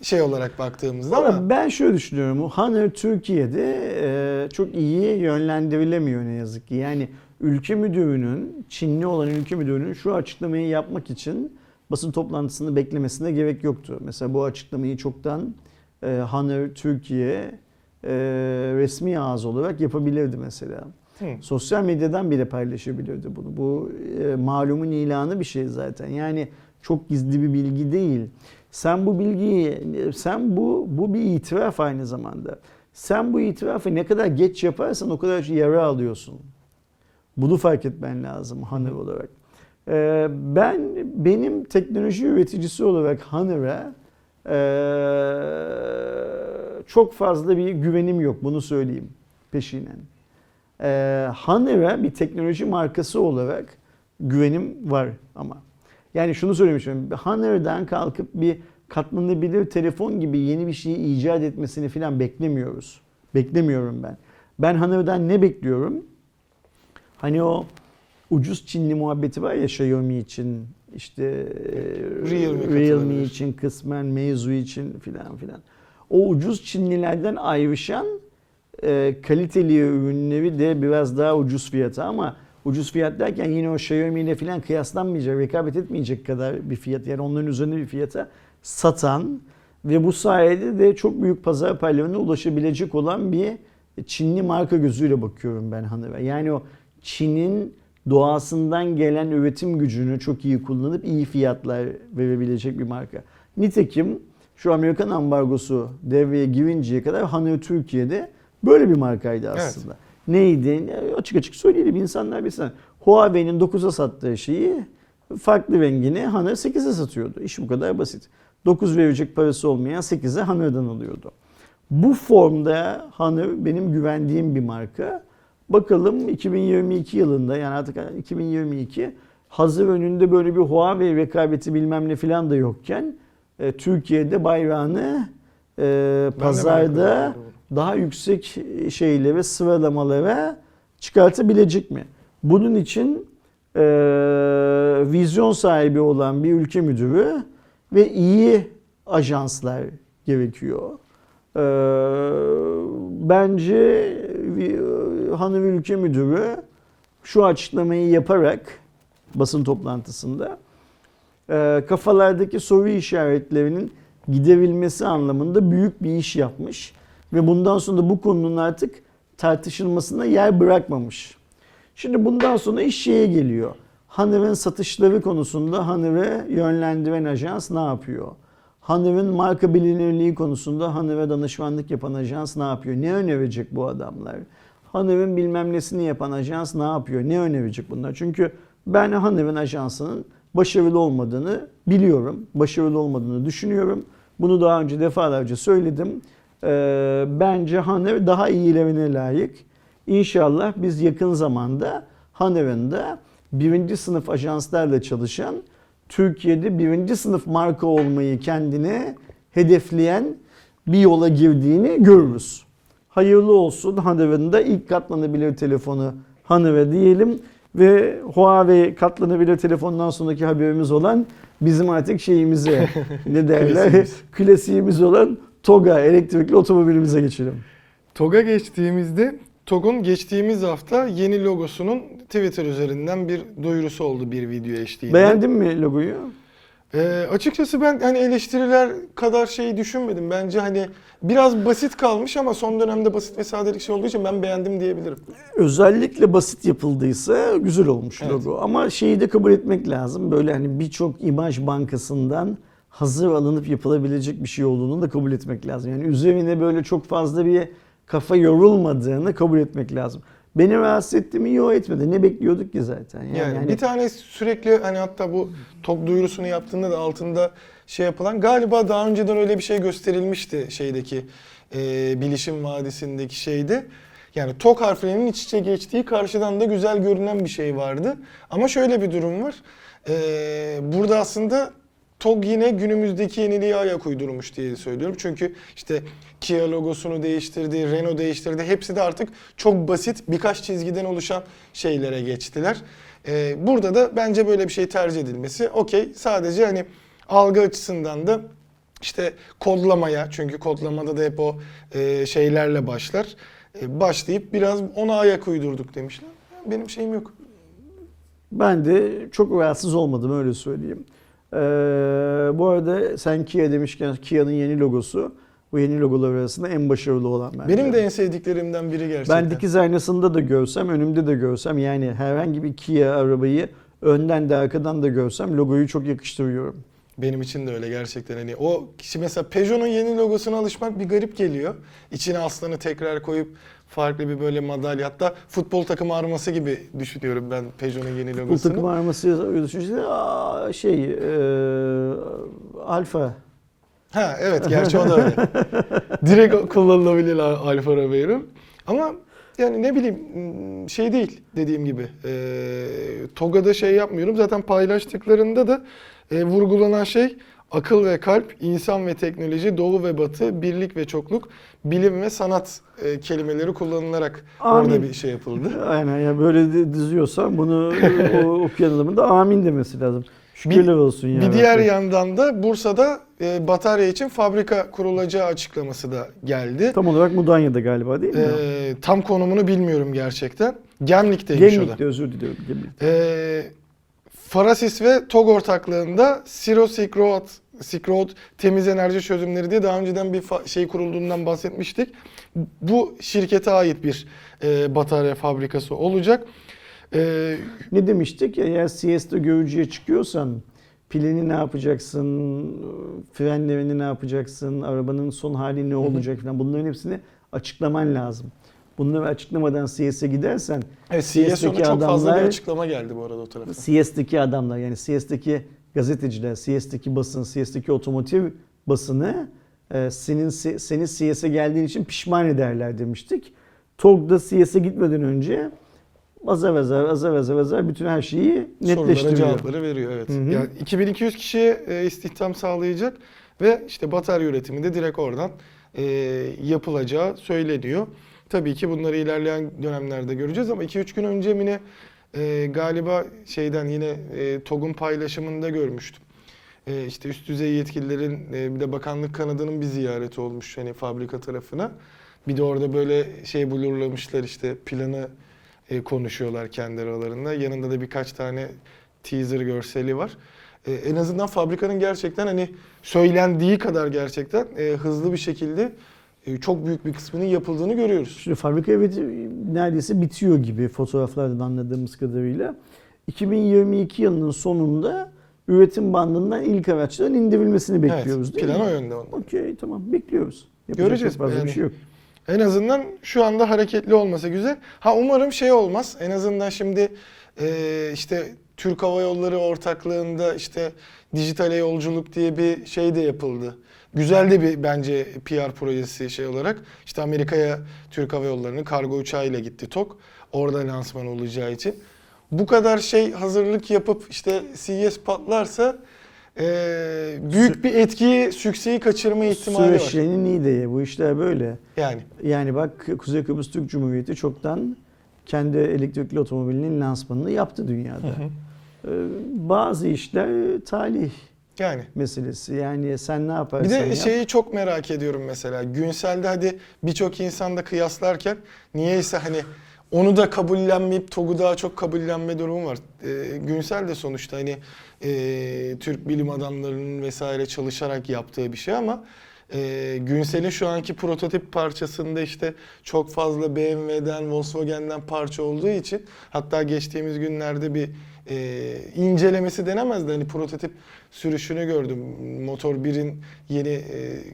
Şey olarak baktığımızda ama Ama ben şöyle düşünüyorum. Honor Türkiye'de e, çok iyi yönlendirilemiyor ne yazık ki. Yani ülke müdürünün, Çinli olan ülke müdürünün şu açıklamayı yapmak için basın toplantısını beklemesine gerek yoktu. Mesela bu açıklamayı çoktan e, Honor Türkiye e, resmi ağız olarak yapabilirdi mesela. Hı. Sosyal medyadan bile paylaşabilirdi bunu. Bu e, malumun ilanı bir şey zaten. Yani çok gizli bir bilgi değil. Sen bu bilgiyi, sen bu bu bir itiraf aynı zamanda. Sen bu itirafı ne kadar geç yaparsan o kadar yara alıyorsun. Bunu fark etmen lazım Hanır olarak. Ee, ben benim teknoloji üreticisi olarak Hanır'a ee, çok fazla bir güvenim yok. Bunu söyleyeyim peşinen. Ee, Hanır'a bir teknoloji markası olarak güvenim var ama. Yani şunu söylemişim. Honor'dan kalkıp bir katlanabilir telefon gibi yeni bir şeyi icat etmesini falan beklemiyoruz. Beklemiyorum ben. Ben Honor'dan ne bekliyorum? Hani o ucuz Çinli muhabbeti var ya Xiaomi için işte e, Realme Realme için kısmen Meizu için filan filan. O ucuz Çinlilerden ayrışan e, kaliteli ürünleri de biraz daha ucuz fiyata ama ucuz fiyat derken yine o Xiaomi ile falan kıyaslanmayacak, rekabet etmeyecek kadar bir fiyat yani onların üzerinde bir fiyata satan ve bu sayede de çok büyük pazar paylarına ulaşabilecek olan bir Çinli marka gözüyle bakıyorum ben Hanıva. Yani o Çin'in doğasından gelen üretim gücünü çok iyi kullanıp iyi fiyatlar verebilecek bir marka. Nitekim şu Amerikan ambargosu devreye girinceye kadar Hanır Türkiye'de böyle bir markaydı aslında. Neydi? Açık açık söyleyelim insanlar bilsin. Huawei'nin 9'a sattığı şeyi farklı rengini Hanır 8'e satıyordu. İş bu kadar basit. 9 verecek parası olmayan 8'e Hanır'dan alıyordu. Bu formda Hanır benim güvendiğim bir marka. Bakalım 2022 yılında yani artık 2022 hazır önünde böyle bir Huawei rekabeti bilmem ne falan da yokken e, Türkiye'de bayrağını e, pazarda daha yüksek şeylere sıralamalara çıkartabilecek mi? Bunun için e, vizyon sahibi olan bir ülke müdürü ve iyi ajanslar gerekiyor. E, bence e, hanım ülke müdürü şu açıklamayı yaparak basın toplantısında e, kafalardaki soru işaretlerinin giderilmesi anlamında büyük bir iş yapmış ve bundan sonra bu konunun artık tartışılmasına yer bırakmamış. Şimdi bundan sonra iş şeye geliyor. Hanır'ın satışları konusunda Hanır'ı yönlendiren ajans ne yapıyor? Hanır'ın marka bilinirliği konusunda Hanır'a danışmanlık yapan ajans ne yapıyor? Ne önerecek bu adamlar? Hanır'ın bilmem nesini yapan ajans ne yapıyor? Ne önerecek bunlar? Çünkü ben Hanır'ın ajansının başarılı olmadığını biliyorum. Başarılı olmadığını düşünüyorum. Bunu daha önce defalarca söyledim. Ee, bence Hanır daha iyilerine layık. İnşallah biz yakın zamanda Hanır'ın da birinci sınıf ajanslarla çalışan Türkiye'de birinci sınıf marka olmayı kendine hedefleyen bir yola girdiğini görürüz. Hayırlı olsun Hanır'ın da ilk katlanabilir telefonu Hanır'a diyelim ve Huawei katlanabilir telefondan sonraki haberimiz olan bizim artık şeyimize (laughs) ne derler Klasiğimiz. klasiğimiz olan TOGA elektrikli otomobilimize geçelim. TOG'a geçtiğimizde TOG'un geçtiğimiz hafta yeni logosunun Twitter üzerinden bir duyurusu oldu bir video eşliğinde. Beğendin mi logoyu? Ee, açıkçası ben hani eleştiriler kadar şeyi düşünmedim. Bence hani biraz basit kalmış ama son dönemde basit ve sadelik şey olduğu için ben beğendim diyebilirim. Özellikle basit yapıldıysa güzel olmuş Evet. logo. Ama şeyi de kabul etmek lazım. Böyle hani birçok imaj bankasından hazır alınıp yapılabilecek bir şey olduğunu da kabul etmek lazım. Yani üzerine böyle çok fazla bir kafa yorulmadığını kabul etmek lazım. Beni rahatsız etti mi? Yok etmedi. Ne bekliyorduk ki zaten? Yani, Yani, hani- bir tane sürekli hani hatta bu TOG duyurusunu yaptığında da altında şey yapılan galiba daha önceden öyle bir şey gösterilmişti şeydeki e, Bilişim Vadisi'ndeki şeyde. Yani TOG harflerinin iç içe geçtiği karşıdan da güzel görünen bir şey vardı. Ama şöyle bir durum var. Ee, burada aslında TOG yine günümüzdeki yeniliğe ayak uydurmuş diye söylüyorum. Çünkü işte Kia logosunu değiştirdi, Renault değiştirdi. Hepsi de artık çok basit birkaç çizgiden oluşan şeylere geçtiler. Ee, burada da bence böyle bir şey tercih edilmesi okey. Sadece hani algı açısından da işte kodlamaya çünkü kodlamada da hep o e, şeylerle başlar. E, başlayıp biraz ona ayak uydurduk demişler. Benim şeyim yok. Ben de çok rahatsız olmadım öyle söyleyeyim. Ee, bu arada sen Kia demişken Kia'nın yeni logosu bu yeni logolar arasında en başarılı olan bence. Benim de en sevdiklerimden biri gerçekten. Ben dikiz aynasında da görsem, önümde de görsem yani herhangi bir Kia arabayı önden de arkadan da görsem logoyu çok yakıştırıyorum. Benim için de öyle gerçekten hani o kişi mesela Peugeot'un yeni logosuna alışmak bir garip geliyor. İçine aslanı tekrar koyup farklı bir böyle madalya hatta futbol takımı arması gibi düşünüyorum ben Peugeot'un yeni logosunu. takım arması düşünce şey e, Alfa Ha evet (laughs) gerçi o da öyle. Direkt kullanılabilir Al- Alfa Romeo. Ama yani ne bileyim hmm, şey değil dediğim gibi. E, Toga'da şey yapmıyorum. Zaten paylaştıklarında da e, vurgulanan şey akıl ve kalp, insan ve teknoloji, doğu ve batı, birlik ve çokluk, bilim ve sanat e, kelimeleri kullanılarak Amin. orada bir şey yapıldı. (laughs) Aynen ya böyle de diziyorsan bunu o, okuyan adamın da amin demesi lazım. Şükürler olsun ya. Bir diğer yandan da Bursa'da e, batarya için fabrika kurulacağı açıklaması da geldi. Tam olarak Mudanya'da galiba değil mi? Ee, tam konumunu bilmiyorum gerçekten. Gemlik'teymiş o da. Gemlik'te özür diliyorum. Gemlik'te. Ee, Farasis ve TOG ortaklığında Siro Silk Road, Silk Road temiz enerji çözümleri diye daha önceden bir şey kurulduğundan bahsetmiştik. Bu şirkete ait bir e, batarya fabrikası olacak. Ee, Ne demiştik? Eğer CS'de görücüye çıkıyorsan pilini ne yapacaksın, frenlerini ne yapacaksın, arabanın son hali ne olacak falan bunların hepsini açıklaman lazım. Bunları açıklamadan CS'e gidersen evet, CS'deki çok fazla bir adamlar- açıklama geldi bu arada o tarafa. CS'deki adamlar yani CS'deki gazeteciler, CS'deki basın, CS'deki otomotiv basını e, senin seni CS'e geldiğin için pişman ederler demiştik. TOG'da CS'e gitmeden önce azar azar azar azar azar bütün her şeyi Sorulara netleştiriyor. cevapları veriyor evet. Hı hı. Yani 2200 kişiye e, istihdam sağlayacak ve işte batarya üretimi de direkt oradan e, yapılacağı söyleniyor. Tabii ki bunları ilerleyen dönemlerde göreceğiz ama 2-3 gün önce yine e, galiba şeyden yine e, TOG'un paylaşımında görmüştüm. E, işte üst düzey yetkililerin e, bir de bakanlık kanadının bir ziyareti olmuş hani fabrika tarafına. Bir de orada böyle şey blurlamışlar işte planı e, konuşuyorlar kendi aralarında. Yanında da birkaç tane teaser görseli var. E, en azından fabrikanın gerçekten hani söylendiği kadar gerçekten e, hızlı bir şekilde çok büyük bir kısmının yapıldığını görüyoruz. Şimdi fabrika evet neredeyse bitiyor gibi fotoğraflardan anladığımız kadarıyla. 2022 yılının sonunda üretim bandından ilk araçların indirilmesini bekliyoruz evet, değil plan mi? o yönde onda. Okey tamam bekliyoruz. Yapacak Göreceğiz. fazla Yani bir şey yok. En azından şu anda hareketli olması güzel. Ha umarım şey olmaz. En azından şimdi e, işte Türk Hava Yolları ortaklığında işte dijitale yolculuk diye bir şey de yapıldı. Güzel de bir bence PR projesi şey olarak. İşte Amerika'ya Türk Hava Yolları'nın kargo uçağıyla gitti TOK. Orada lansman olacağı için. Bu kadar şey hazırlık yapıp işte CES patlarsa e, büyük bir etkiyi, sükseyi kaçırma ihtimali var. Süreçlerinin iyi de bu işler böyle. Yani. Yani bak Kuzey Kıbrıs Türk Cumhuriyeti çoktan kendi elektrikli otomobilinin lansmanını yaptı dünyada. Ee, Bazı işler talih Yani. meselesi. Yani sen ne yaparsan Bir de yap. şeyi çok merak ediyorum mesela. Günsel'de hadi birçok insanda kıyaslarken niyeyse hani onu da kabullenmeyip TOG'u daha çok kabullenme durumu var. Ee, Günsel de sonuçta hani e, Türk bilim adamlarının vesaire çalışarak yaptığı bir şey ama e, Günsel'in şu anki prototip parçasında işte çok fazla BMW'den, Volkswagen'den parça olduğu için hatta geçtiğimiz günlerde bir e, incelemesi denemez de hani prototip sürüşünü gördüm. Motor 1'in yeni e,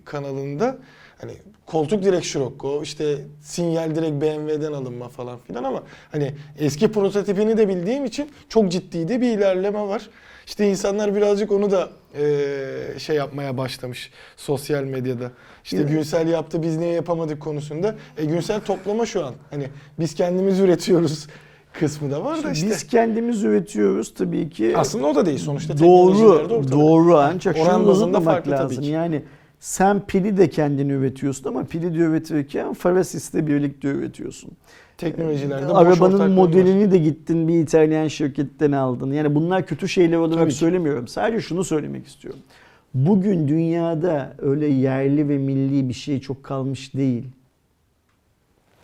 kanalında. Hani koltuk direkt Scirocco, işte sinyal direkt BMW'den alınma falan filan ama hani eski prototipini de bildiğim için çok ciddi de bir ilerleme var. İşte insanlar birazcık onu da e, şey yapmaya başlamış sosyal medyada. İşte Ya- Günsel yaptı biz niye yapamadık konusunda. E Günsel toplama şu an. Hani biz kendimiz üretiyoruz kısmı da var da işte. Biz kendimiz üretiyoruz tabii ki. Aslında o da değil sonuçta doğru, doğru ancak şunu unutmamak lazım. Yani sen pili de kendin üretiyorsun ama pili de üretirken Farasis'le birlikte üretiyorsun. Teknolojilerde boş Arabanın ortaklığı var. modelini de gittin bir İtalyan şirketten aldın. Yani bunlar kötü şeyler ki. söylemiyorum. Sadece şunu söylemek istiyorum. Bugün dünyada öyle yerli ve milli bir şey çok kalmış değil.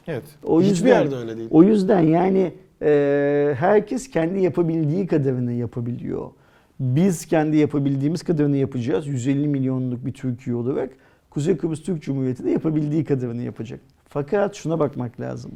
Evet. O Hiçbir yüzden- yerde öyle değil. O yüzden yani e, herkes kendi yapabildiği kadarını yapabiliyor. Biz kendi yapabildiğimiz kadarını yapacağız. 150 milyonluk bir Türkiye olarak. Kuzey Kıbrıs Türk Cumhuriyeti de yapabildiği kadarını yapacak. Fakat şuna bakmak lazım.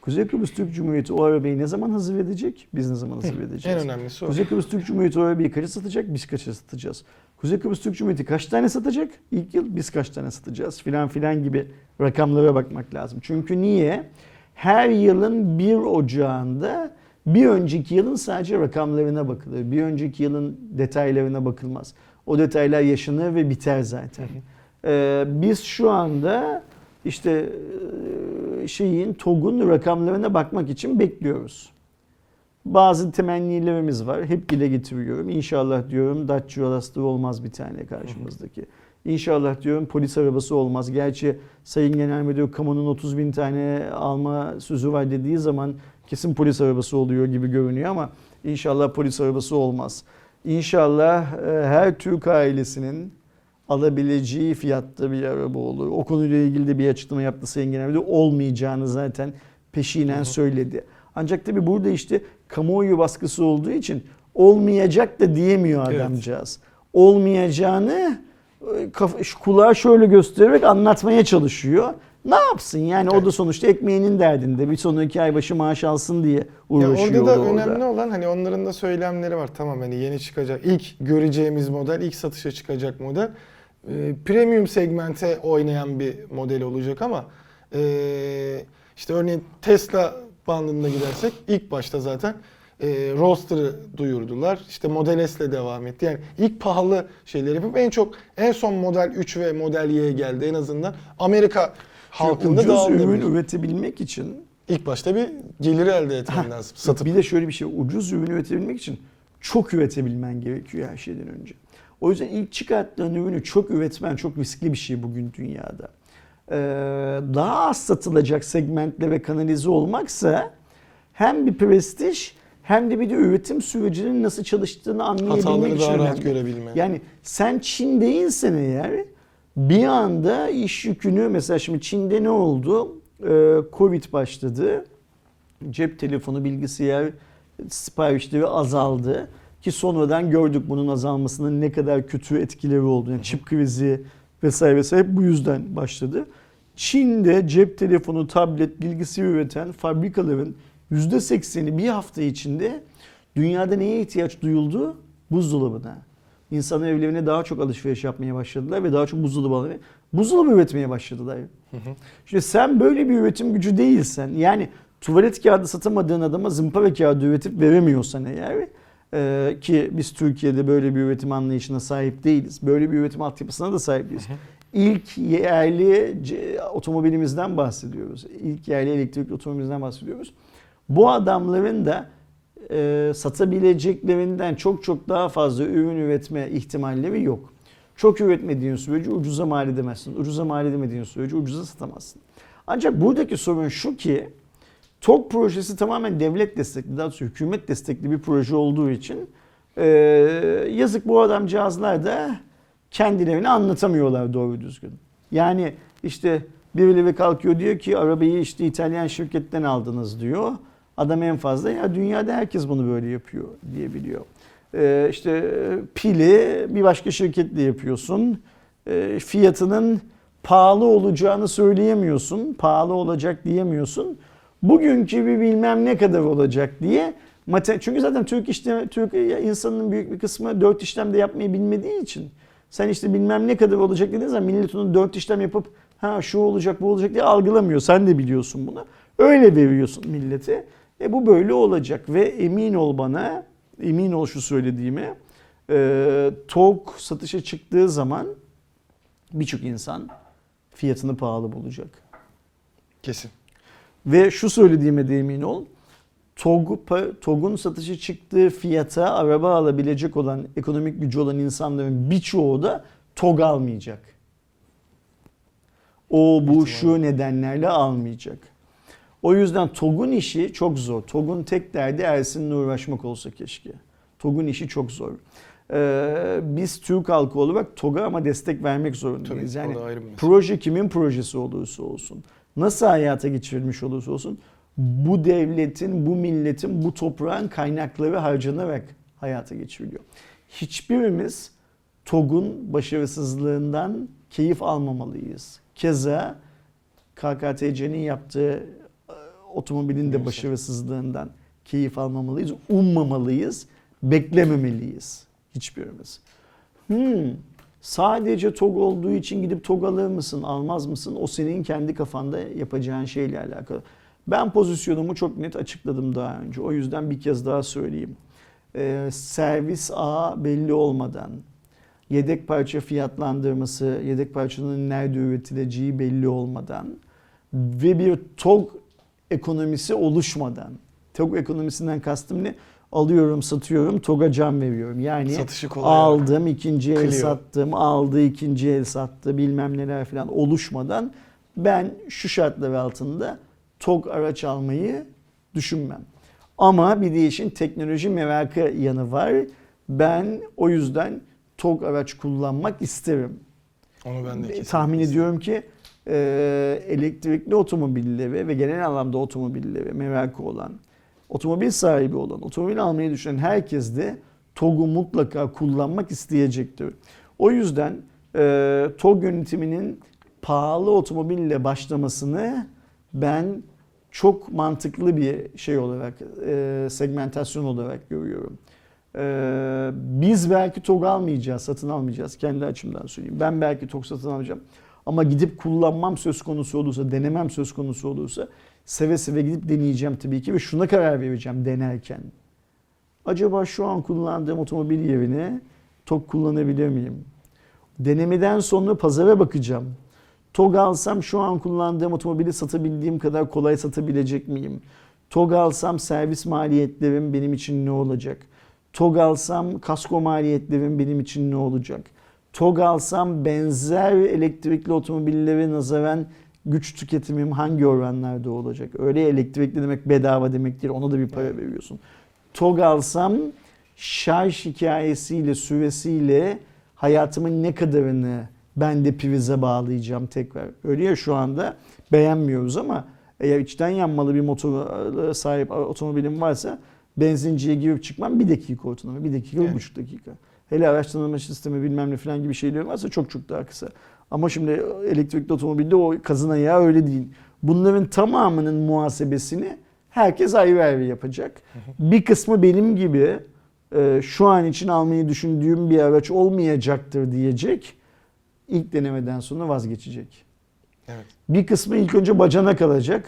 Kuzey Kıbrıs Türk Cumhuriyeti o arabayı ne zaman hazır edecek? Biz ne zaman hazır (laughs) En edeceğiz? önemlisi o. Kuzey Kıbrıs Türk Cumhuriyeti o arabayı kaça satacak? Biz kaça satacağız? Kuzey Kıbrıs Türk Cumhuriyeti kaç tane satacak? İlk yıl biz kaç tane satacağız? Filan filan gibi rakamlara bakmak lazım. Çünkü niye? Her yılın bir ocağında bir önceki yılın sadece rakamlarına bakılır. Bir önceki yılın detaylarına bakılmaz. O detaylar yaşanır ve biter zaten. Ee, biz şu anda işte e, şeyin TOG'un rakamlarına bakmak için bekliyoruz. Bazı temennilerimiz var. Hep dile getiriyorum. İnşallah diyorum Dacia Duster olmaz bir tane karşımızdaki. İnşallah diyorum polis arabası olmaz. Gerçi Sayın Genel Müdür kamunun 30 bin tane alma sözü var dediği zaman kesin polis arabası oluyor gibi görünüyor ama inşallah polis arabası olmaz. İnşallah e, her Türk ailesinin alabileceği fiyatta bir araba olur. O konuyla ilgili de bir açıklama yaptı Sayın Genel Müdür. Olmayacağını zaten peşinen söyledi. Ancak tabii burada işte kamuoyu baskısı olduğu için olmayacak da diyemiyor Evet. adamcağız. Olmayacağını e, kafa, şu kulağa şöyle göstererek anlatmaya çalışıyor. Ne yapsın yani o da Evet. sonuçta ekmeğinin derdinde. Bir sonraki ay başı maaş alsın diye uğraşıyor orada da orada. önemli olan hani onların da söylemleri var. Tamam hani yeni çıkacak ilk göreceğimiz model, ilk satışa çıkacak model e, premium segmente oynayan bir model olacak ama e, işte örneğin Tesla bandında gidersek ilk başta zaten e, Roadster'ı duyurdular. İşte Model S ile devam etti. Yani ilk pahalı şeyleri yapıp en çok en son Model 3 ve Model Y geldi en azından Amerika halkında Ucuz ürün üretebilmek için İlk başta bir gelir elde etmen lazım. Satıp Bir de şöyle bir şey, ucuz ürün üretebilmek için çok üretebilmen gerekiyor her şeyden önce. O yüzden ilk çıkarttığın ürünü çok üretmen çok riskli bir şey bugün dünyada. Ee, daha az satılacak segmentle ve kanalize olmaksa hem bir prestij hem de bir de üretim sürecinin nasıl çalıştığını anlayabilmek hataları için daha rahat görebilme. Yani sen Çin değilsen eğer bir anda iş yükünü mesela şimdi Çin'de ne oldu? Ee, Covid başladı. Cep telefonu, bilgisayar siparişleri azaldı. Ki sonradan gördük bunun azalmasının ne kadar kötü etkileri olduğunu. Yani çip krizi vesaire vesaire hep bu yüzden başladı. Çin'de cep telefonu, tablet, bilgisayar üreten fabrikaların %80'i bir hafta içinde dünyada neye ihtiyaç duyuldu? Buzdolabına. İnsanlar evlerine daha çok alışveriş yapmaya başladılar ve daha çok buzdolabı almaya, buzdolabı üretmeye başladılar. Şimdi sen böyle bir üretim gücü değilsen yani tuvalet kağıdı satamadığın adama zımpara kağıdı üretip veremiyorsan eğer e, ki biz Türkiye'de böyle bir üretim anlayışına sahip değiliz. Böyle bir üretim altyapısına da sahip değiliz. İlk yerli otomobilimizden bahsediyoruz. İlk yerli elektrikli otomobilimizden bahsediyoruz. Bu adamların da e, satabileceklerinden çok çok daha fazla ürün üretme ihtimalleri yok. Çok üretmediğin sürece ucuza mal edemezsin. Ucuza mal edemediğin sürece ucuza satamazsın. Ancak buradaki sorun şu ki TOG projesi tamamen devlet destekli, daha doğrusu hükümet destekli bir proje olduğu için e, yazık bu adamcağızlar da kendilerini anlatamıyorlar doğru düzgün. Yani işte birileri kalkıyor diyor ki arabayı işte İtalyan şirketten aldınız diyor. Adam en fazla ya dünyada herkes bunu böyle yapıyor diyebiliyor. Ee, işte pili bir başka şirketle yapıyorsun. Ee, fiyatının pahalı olacağını söyleyemiyorsun. Pahalı olacak diyemiyorsun. Bugünkü bir bilmem ne kadar olacak diye çünkü zaten Türk işlem Türk insanının büyük bir kısmı dört işlemde yapmayı bilmediği için sen işte bilmem ne kadar olacak dediğin zaman millet onu dört işlem yapıp ha şu olacak bu olacak diye algılamıyor. Sen de biliyorsun bunu. Öyle veriyorsun millete. E bu böyle olacak ve emin ol bana, emin ol şu söylediğime. Ee, TOG satışa çıktığı zaman birçok insan fiyatını pahalı bulacak. Kesin. Ve şu söylediğime de emin ol. TOG, TOG'un satışa çıktığı fiyata araba alabilecek olan, ekonomik gücü olan insanların birçoğu da TOG almayacak. O bu şu nedenlerle almayacak. O yüzden TOG'un işi çok zor. TOG'un tek derdi Ersin'le uğraşmak olsa keşke. TOG'un işi çok zor. Ee, biz Türk halkı olarak TOG'a ama destek vermek Tabii zorundayız. Yani bir mesele. Proje kimin projesi olursa olsun, nasıl hayata geçirilmiş olursa olsun, bu devletin, bu milletin, bu toprağın kaynakları harcanarak hayata geçiriliyor. Hiçbirimiz TOG'un başarısızlığından keyif almamalıyız. Keza KKTC'nin yaptığı otomobilin de başarısızlığından keyif almamalıyız, ummamalıyız, beklememeliyiz hiçbirimiz. Hmm, sadece TOG olduğu için gidip TOG alır mısın, almaz mısın? O senin kendi kafanda yapacağın şeyle alakalı. Ben pozisyonumu çok net açıkladım daha önce. O yüzden bir kez daha söyleyeyim. Ee, servis ağı belli olmadan, yedek parça fiyatlandırması, yedek parçanın nerede üretileceği belli olmadan ve bir TOG ekonomisi oluşmadan. TOG ekonomisinden kastım ne? Alıyorum, satıyorum, TOG'a can veriyorum. Yani Satışı kolay. aldım, ikinci el Clio. sattım, aldı, ikinci el sattı, bilmem neler falan oluşmadan ben şu şartlar altında TOG araç almayı düşünmem. Ama bir de işin teknoloji merakı yanı var. Ben o yüzden TOG araç kullanmak isterim. Onu ben de. Tahmin ediyorum ki e, elektrikli otomobillere ve genel anlamda otomobillere merakı olan, otomobil sahibi olan, otomobil almayı düşünen herkes de TOG'u mutlaka kullanmak isteyecektir. O yüzden e, TOG yönetiminin pahalı otomobille başlamasını ben çok mantıklı bir şey olarak, e, segmentasyon olarak görüyorum. Ee, biz belki TOG almayacağız, satın almayacağız. Kendi açımdan söyleyeyim. Ben belki TOG satın almayacağım. Ama gidip kullanmam söz konusu olursa, denemem söz konusu olursa seve seve gidip deneyeceğim tabii ki ve şuna karar vereceğim denerken. Acaba şu an kullandığım otomobil yerine TOG kullanabilir miyim? Denemeden sonra pazara bakacağım. TOG alsam şu an kullandığım otomobili satabildiğim kadar kolay satabilecek miyim? TOG alsam servis maliyetlerim benim için ne olacak? TOG alsam kasko maliyetlerim benim için ne olacak? TOG alsam benzer elektrikli otomobillere nazaran güç tüketimim hangi oranlarda olacak? Öyle elektrikli demek bedava demek değil. Ona da bir para veriyorsun. TOG alsam şarj hikayesiyle, süresiyle hayatımın ne kadarını ben de prize bağlayacağım tekrar. Öyle ya şu anda beğenmiyoruz ama eğer içten yanmalı bir motora sahip otomobilim varsa benzinciye girip çıkmam bir dakika ortalama. Bir dakika, Evet. buçuk dakika. Hele araç tanıma sistemi bilmem ne falan gibi şeyler varsa çok çok daha kısa. Ama şimdi elektrikli otomobilde o kazın ayağı öyle değil. Bunların tamamının muhasebesini herkes ayrı ayrı yapacak. Bir kısmı benim gibi e, şu an için almayı düşündüğüm bir araç olmayacaktır diyecek. İlk denemeden sonra vazgeçecek. Evet. Bir kısmı ilk önce bacanak alacak.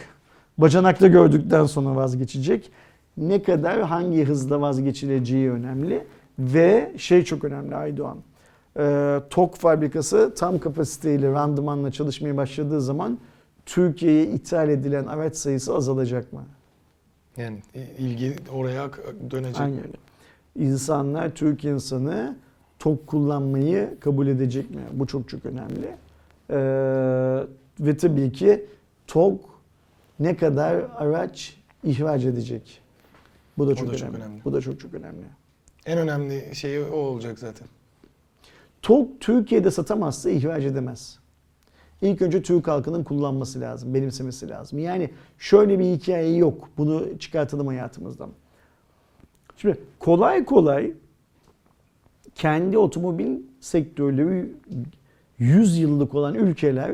Bacanakta gördükten sonra vazgeçecek. Ne kadar hangi hızla vazgeçileceği önemli. Ve şey çok önemli Aydoğan. Ee, TOK fabrikası tam kapasiteyle, randımanla çalışmaya başladığı zaman Türkiye'ye ithal edilen araç sayısı azalacak mı? Yani ilgi oraya dönecek. Aynen öyle. İnsanlar, Türk insanı TOK kullanmayı kabul edecek mi? Bu çok çok önemli. Ee, ve tabii ki TOK ne kadar araç ihraç edecek? Bu da O çok, da çok önemli. önemli. Bu da çok çok önemli. En önemli şey o olacak zaten. TOK Türkiye'de satamazsa ihraç edemez. İlk önce Türk halkının kullanması lazım, benimsemesi lazım. Yani şöyle bir hikaye yok. Bunu çıkartalım hayatımızdan. Şimdi kolay kolay kendi otomobil sektörleri 100 yıllık olan ülkeler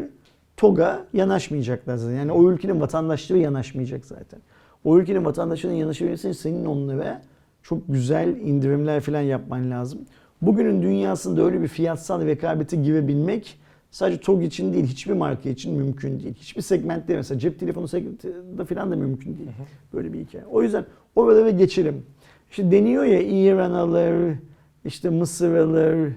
TOG'a yanaşmayacaklar zaten. Yani o ülkenin vatandaşları yanaşmayacak zaten. O ülkenin vatandaşlarının yanaşabilmesi için senin onlara çok güzel indirimler falan yapman lazım. Bugünün dünyasında öyle bir fiyatsal rekabete girebilmek sadece TOG için değil, hiçbir marka için mümkün değil. Hiçbir segmentte mesela cep telefonu segmentinde falan da mümkün değil. Böyle bir hikaye. O yüzden oralara geçelim. İşte deniyor ya İran alır, işte Mısırlılar,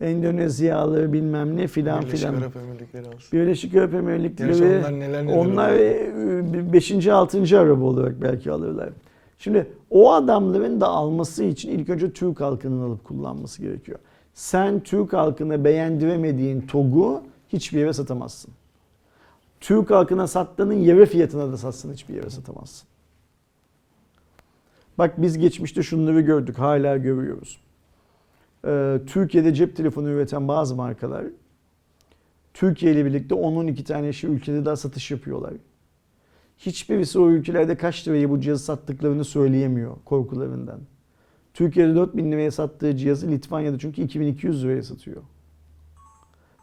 Endonezyalı bilmem ne filan Birleşik filan. Arap Emirlikleri olsun. Birleşik Arap Emirlikleri onlar neler neler onlar oluyor. 5. 6. araba olarak belki alırlar. Şimdi o adamların da alması için ilk önce Türk halkının alıp kullanması gerekiyor. Sen Türk halkına beğendiremediğin TOG'u hiçbir yere satamazsın. Türk halkına sattığının yarı fiyatına da satsan hiçbir yere satamazsın. Bak biz geçmişte şunları gördük, hala görüyoruz. Ee, Türkiye'de cep telefonu üreten bazı markalar Türkiye ile birlikte 10-12 tane şey ülkede daha satış yapıyorlar. Hiçbirisi o ülkelerde kaç liraya bu cihazı sattıklarını söyleyemiyor korkularından. Türkiye'de 4000 liraya sattığı cihazı Litvanya'da çünkü 2200 liraya satıyor.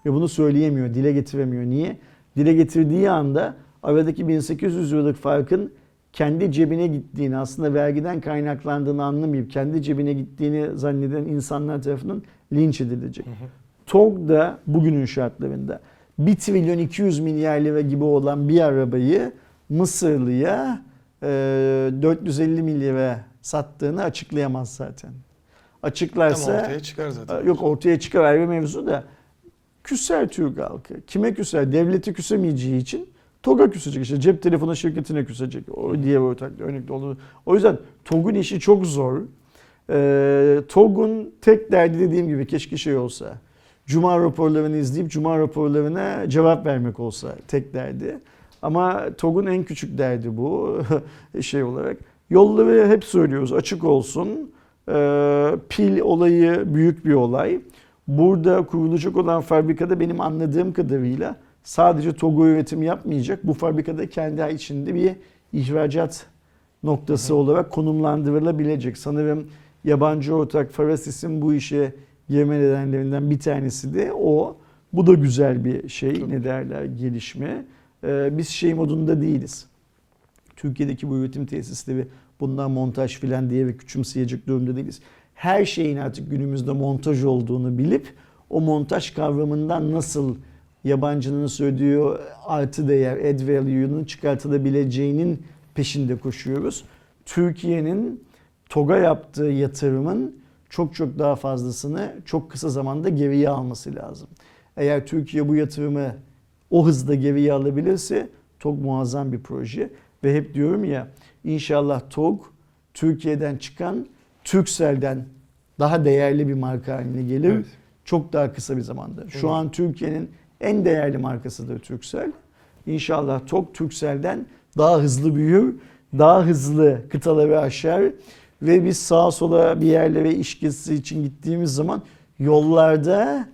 Ve bunu söyleyemiyor, dile getiremiyor. Niye? Dile getirdiği anda aradaki 1800 liralık farkın kendi cebine gittiğini, aslında vergiden kaynaklandığını anlamayıp kendi cebine gittiğini zanneden insanlar tarafından linç edilecek. TOG da bugünün şartlarında 1 trilyon 200 milyar lira gibi olan bir arabayı Mısırlı'ya e, 450 milyara sattığını açıklayamaz zaten. Ama Açıklarsa ortaya çıkar zaten. yok ortaya çıkar ayrı mevzu da küser Türk halkı. Kime küser? Devleti küsemeyeceği için TOG'a küsecek. işte cep telefonu şirketine küsecek. O diğer ortak örnekte olur. O yüzden TOG'un işi çok zor. Ee, TOG'un tek derdi dediğim gibi keşke şey olsa. Cuma raporlarını izleyip Cuma raporlarına cevap vermek olsa tek derdi. Ama TOG'un en küçük derdi bu (laughs) şey olarak. Yolları hep söylüyoruz açık olsun. Ee, pil olayı büyük bir olay. Burada kurulacak olan fabrikada benim anladığım kadarıyla sadece TOG'u üretim yapmayacak. Bu fabrikada kendi içinde bir ihracat noktası olarak konumlandırılabilecek. Sanırım yabancı ortak Farasis'in bu işe girme nedenlerinden bir tanesi de o. Bu da güzel bir şey. Ne derler gelişme. Ee, biz şey modunda değiliz. Türkiye'deki bu üretim tesisleri bundan montaj filan diye ve küçümseyecek durumda değiliz. Her şeyin artık günümüzde montaj olduğunu bilip o montaj kavramından nasıl yabancının söylediği artı değer, add value'nun çıkartılabileceğinin peşinde koşuyoruz. Türkiye'nin TOG'a yaptığı yatırımın çok çok daha fazlasını çok kısa zamanda geriye alması lazım. Eğer Türkiye bu yatırımı o hızda geriye alabilirse TOG muazzam bir proje. Ve hep diyorum ya inşallah TOG Türkiye'den çıkan Turkcell'den daha değerli bir marka haline gelir. Evet. Çok daha kısa bir zamanda. Şu Evet. an Türkiye'nin en değerli markasıdır Turkcell. İnşallah TOG Turkcell'den daha hızlı büyür, daha hızlı kıtaları aşar ve biz sağa sola bir yerlere iş gezisi için gittiğimiz zaman yollarda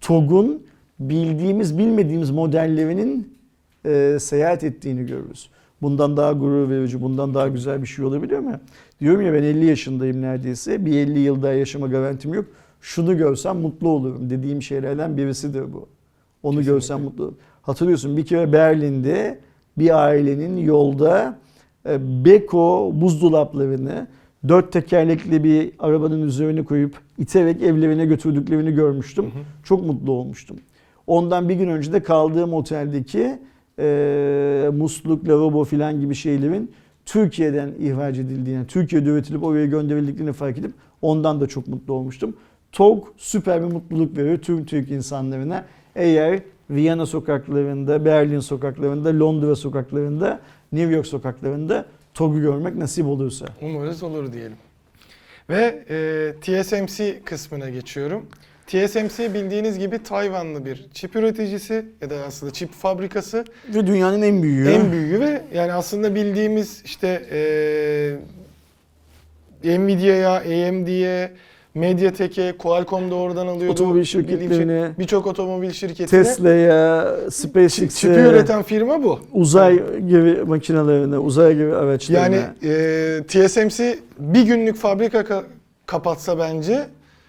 TOG'un bildiğimiz bilmediğimiz modellerinin e, seyahat ettiğini görürüz. Bundan daha gurur verici, bundan daha güzel bir şey olabiliyor mu? Diyorum ya ben 50 yaşındayım neredeyse. Bir 50 yıl daha yaşama garantim yok. Şunu görsem mutlu olurum dediğim şeylerden birisidir bu. Onu Kesinlikle. görsem mutlu olurum. Hatırlıyorsun bir kere Berlin'de bir ailenin yolda e, Beko buzdolaplarını dört tekerlekli bir arabanın üzerine koyup iterek evlerine götürdüklerini görmüştüm. Çok mutlu olmuştum. Ondan bir gün önce de kaldığım oteldeki e, musluk, lavabo filan gibi şeylerin Türkiye'den ihraç edildiğini, Türkiye'de üretilip oraya gönderildiklerini fark edip ondan da çok mutlu olmuştum. TOG süper bir mutluluk veriyor tüm Türk insanlarına. Eğer Viyana sokaklarında, Berlin sokaklarında, Londra sokaklarında, New York sokaklarında TOG'u görmek nasip olursa. Umarız olur diyelim. Ve e, TSMC kısmına geçiyorum. TSMC bildiğiniz gibi Tayvanlı bir çip üreticisi ya da aslında çip fabrikası. Ve dünyanın en büyüğü. En büyüğü ve yani aslında bildiğimiz işte e, Nvidia'ya, AMD'ye, Mediatek'e, Qualcomm da oradan alıyordu. Otomobil şey- şirketlerine, Birçok otomobil şirketine. Tesla'ya, SpaceX'e, Çipi üreten firma bu. uzay gibi makinelerine, uzay gibi araçlarına. Yani e, TSMC bir günlük fabrika ka- kapatsa bence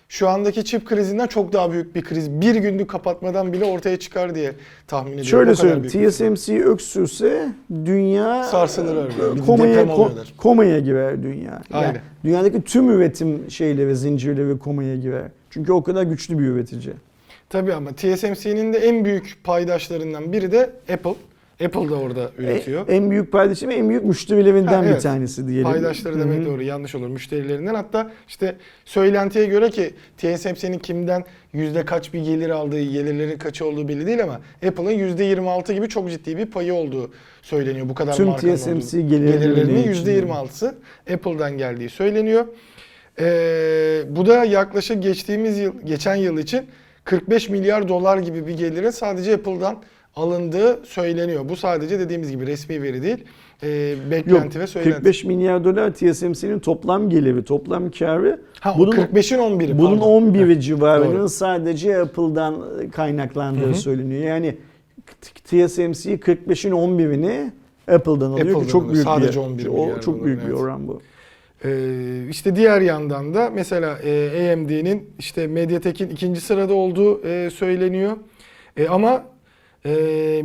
şu andaki çip krizinden çok daha büyük bir kriz. Bir günlük kapatmadan bile ortaya çıkar diye tahmin ediyorum. Şöyle söyleyeyim. TSMC öksürse dünya Sarsılır. Bir komaya, ko- komaya girer dünya. Yani Aynen. dünyadaki tüm üretim şeyleri, zincirleri komaya girer. Çünkü o kadar güçlü bir üretici. Tabii ama TSMC'nin de en büyük paydaşlarından biri de Apple. Apple da orada üretiyor. E- En büyük paydaşı ve en büyük müşterilerinden Ha, bir evet. tanesi diyelim. Paydaşları demek doğru yanlış olur müşterilerinden. Hatta işte söylentiye göre ki TSMC'nin kimden yüzde kaç bir gelir aldığı, gelirlerin kaçı olduğu belli değil ama Apple'ın yüzde 26 gibi çok ciddi bir payı olduğu söyleniyor. Bu kadar Tüm TSMC olduğu. gelirlerinin yüzde 26'sı Apple'dan geldiği söyleniyor. Ee, bu da yaklaşık geçtiğimiz yıl, geçen yıl için 45 milyar dolar gibi bir gelirin sadece Apple'dan alındığı söyleniyor. Bu sadece dediğimiz gibi resmi veri değil, e, Yok, beklenti ve söylenti. 45 milyar dolar TSMC'nin toplam geliri, toplam karı. Ha, bunun bunun 45'in 11'i bunun pardon. 11'i Heh, civarının doğru. sadece Apple'dan kaynaklandığı Hı hı. söyleniyor. Yani TSMC 45'in 11'ini Apple'dan alıyor Apple'dan ki çok alıyor. büyük Sadece bir 11 o çok büyük bir evet. oran bu. Ee, işte diğer yandan da mesela e, AMD'nin işte MediaTek'in ikinci sırada olduğu e, söyleniyor. E, ama e,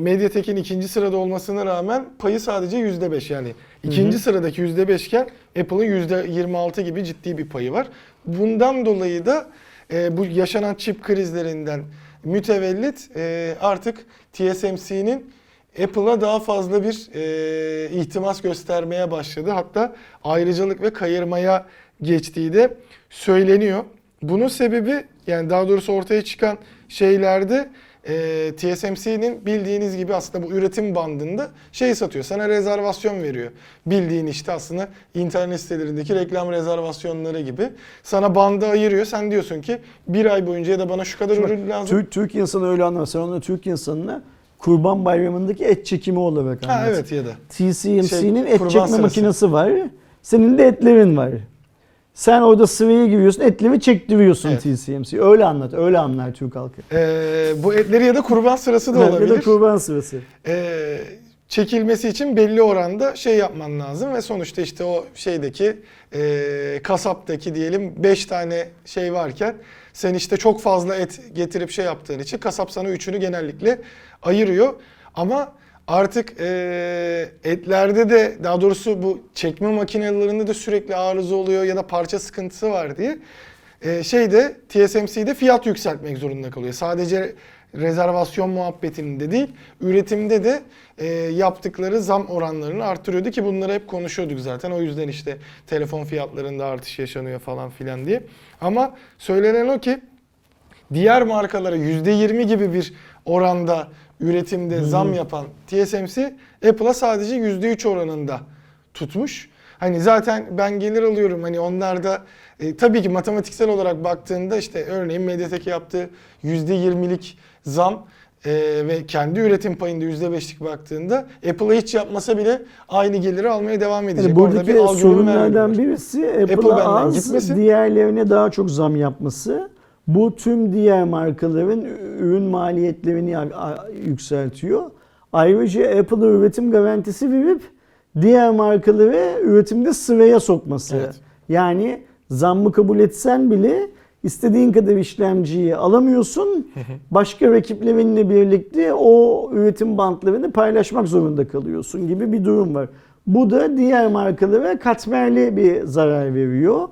MediaTek'in ikinci sırada olmasına rağmen payı sadece %5 yani. ikinci sıradaki %5 iken Apple'ın %26 gibi ciddi bir payı var. Bundan dolayı da e, bu yaşanan çip krizlerinden mütevellit e, artık TSMC'nin Apple'a daha fazla bir e, ihtimas göstermeye başladı. Hatta ayrıcalık ve kayırmaya geçtiği de söyleniyor. Bunun sebebi yani daha doğrusu ortaya çıkan şeylerde e, TSMC'nin bildiğiniz gibi aslında bu üretim bandında şey satıyor. Sana rezervasyon veriyor. Bildiğin işte aslında internet sitelerindeki reklam rezervasyonları gibi. Sana bandı ayırıyor. Sen diyorsun ki bir ay boyunca ya da bana şu kadar Şimdi ürün lazım. Türk, Türk insanı öyle anlar. Sen onu Türk insanına Kurban Bayramı'ndaki et çekimi olarak anlat. Ha evet ya da. TCMC'nin Şey, et çekme sırası. makinesi var. Senin de etlerin var. Sen orada sıraya giriyorsun, etleri çektiriyorsun Evet. TCMC. Öyle anlat, öyle anlar Türk halkı. Ee, bu etleri ya da kurban sırası da Evet, olabilir. Ya da kurban sırası. Ee, çekilmesi için belli oranda şey yapman lazım ve sonuçta işte o şeydeki e, kasaptaki diyelim 5 tane şey varken sen işte çok fazla et getirip şey yaptığın için kasap sana üçünü genellikle ayırıyor. Ama artık e, etlerde de daha doğrusu bu çekme makinelerinde de sürekli arıza oluyor ya da parça sıkıntısı var diye e, şeyde TSMC'de fiyat yükseltmek zorunda kalıyor. Sadece rezervasyon muhabbetinde değil, üretimde de e, yaptıkları zam oranlarını artırıyordu ki bunları hep konuşuyorduk zaten. O yüzden işte telefon fiyatlarında artış yaşanıyor falan filan diye. Ama söylenen o ki diğer markalara %20 gibi bir oranda üretimde zam yapan TSMC Apple'a sadece %3 oranında tutmuş. Hani zaten ben gelir alıyorum hani onlar da e, tabii ki matematiksel olarak baktığında işte örneğin Mediatek yaptığı %20'lik zam e, ve kendi üretim payında %5'lik baktığında Apple'a hiç yapmasa bile aynı geliri almaya devam edecek. Yani buradaki ürün sorunlardan vermiyorlar. birisi Apple Apple'a benden az, gitmesin. diğerlerine daha çok zam yapması. Bu tüm diğer markaların ürün maliyetlerini yükseltiyor. Ayrıca Apple'a üretim garantisi verip diğer markaları üretimde sıraya sokması. Evet. Yani zammı kabul etsen bile istediğin kadar işlemciyi alamıyorsun. Başka rakiplerinle birlikte o üretim bantlarını paylaşmak zorunda kalıyorsun gibi bir durum var. Bu da diğer markalara katmerli bir zarar veriyor.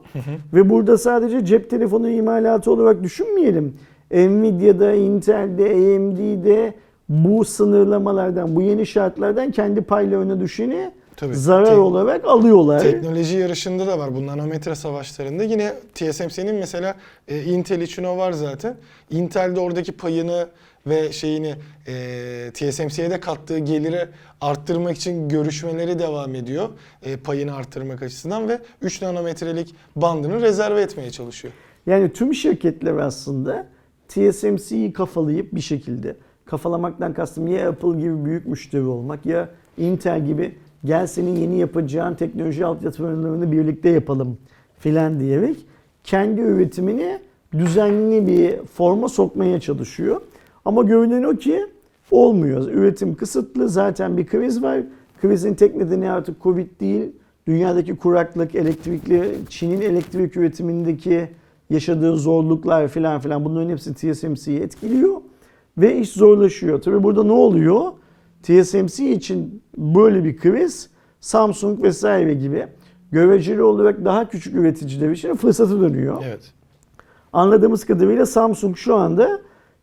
Ve burada sadece cep telefonu imalatı olarak düşünmeyelim. Nvidia'da, Intel'de, AMD'de bu sınırlamalardan, bu yeni şartlardan kendi paylarına düşeni Tabii. zarar Tek- olarak alıyorlar. Teknoloji yarışında da var bu nanometre savaşlarında. Yine TSMC'nin mesela e, Intel için o var zaten. Intel de oradaki payını ve şeyini e, TSMC'ye de kattığı geliri arttırmak için görüşmeleri devam ediyor. E, payını arttırmak açısından ve 3 nanometrelik bandını rezerve etmeye çalışıyor. Yani tüm şirketler aslında TSMC'yi kafalayıp bir şekilde kafalamaktan kastım ya Apple gibi büyük müşteri olmak ya Intel gibi gel senin yeni yapacağın teknoloji altyapılarını birlikte yapalım filan diyerek kendi üretimini düzenli bir forma sokmaya çalışıyor. Ama görünen o ki olmuyor. Üretim kısıtlı. Zaten bir kriz var. Krizin tek nedeni artık Covid değil. Dünyadaki kuraklık, elektrikli, Çin'in elektrik üretimindeki yaşadığı zorluklar filan filan bunların hepsi TSMC'yi etkiliyor. Ve iş zorlaşıyor. Tabi burada ne oluyor? TSMC için böyle bir kriz Samsung vesaire gibi göreceli olarak daha küçük üreticiler için fırsatı dönüyor. Evet. Anladığımız kadarıyla Samsung şu anda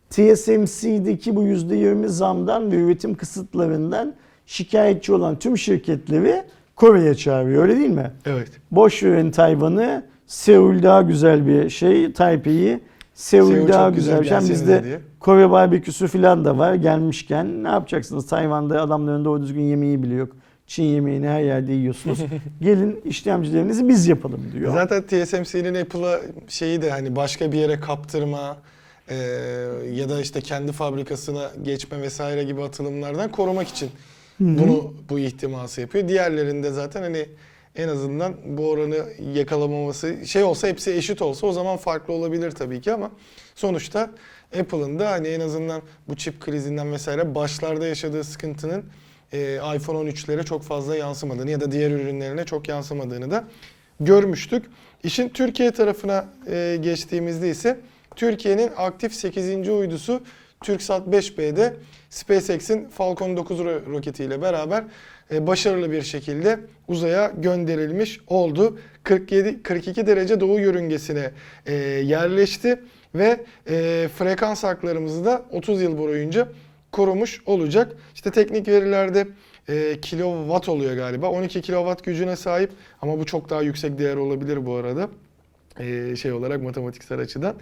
TSMC'deki bu %20 zamdan ve üretim kısıtlarından şikayetçi olan tüm şirketleri Kore'ye çağırıyor öyle değil mi? Evet. Boş verin Tayvan'ı. Seul daha güzel bir şey. Taipei'yi. Seul, Seul daha güzel bir şey. Bizde diye. Kore barbeküsü falan da var. Gelmişken ne yapacaksınız? Tayvan'da adamların doğru düzgün yemeği bile yok. Çin yemeğini her yerde yiyorsunuz. (laughs) Gelin işlemcilerinizi biz yapalım diyor. Zaten TSMC'nin Apple'a şeyi de hani başka bir yere kaptırma e, ya da işte kendi fabrikasına geçme vesaire gibi atılımlardan korumak için bunu bu ihtiması yapıyor. Diğerlerinde zaten hani en azından bu oranı yakalamaması şey olsa hepsi eşit olsa o zaman farklı olabilir tabii ki ama sonuçta Apple'ın da hani en azından bu çip krizinden vesaire başlarda yaşadığı sıkıntının e, iPhone 13'lere çok fazla yansımadığını ya da diğer ürünlerine çok yansımadığını da görmüştük. İşin Türkiye tarafına e, geçtiğimizde ise Türkiye'nin aktif 8. uydusu TürkSat 5B'de SpaceX'in Falcon 9 ro- roketiyle beraber e, başarılı bir şekilde uzaya gönderilmiş oldu. 47 42 derece doğu yörüngesine e, yerleşti ve e, frekans haklarımızı da 30 yıl boyunca korumuş olacak. İşte teknik verilerde e, kilowatt oluyor galiba. 12 kilowatt gücüne sahip ama bu çok daha yüksek değer olabilir bu arada. E, şey olarak matematiksel açıdan.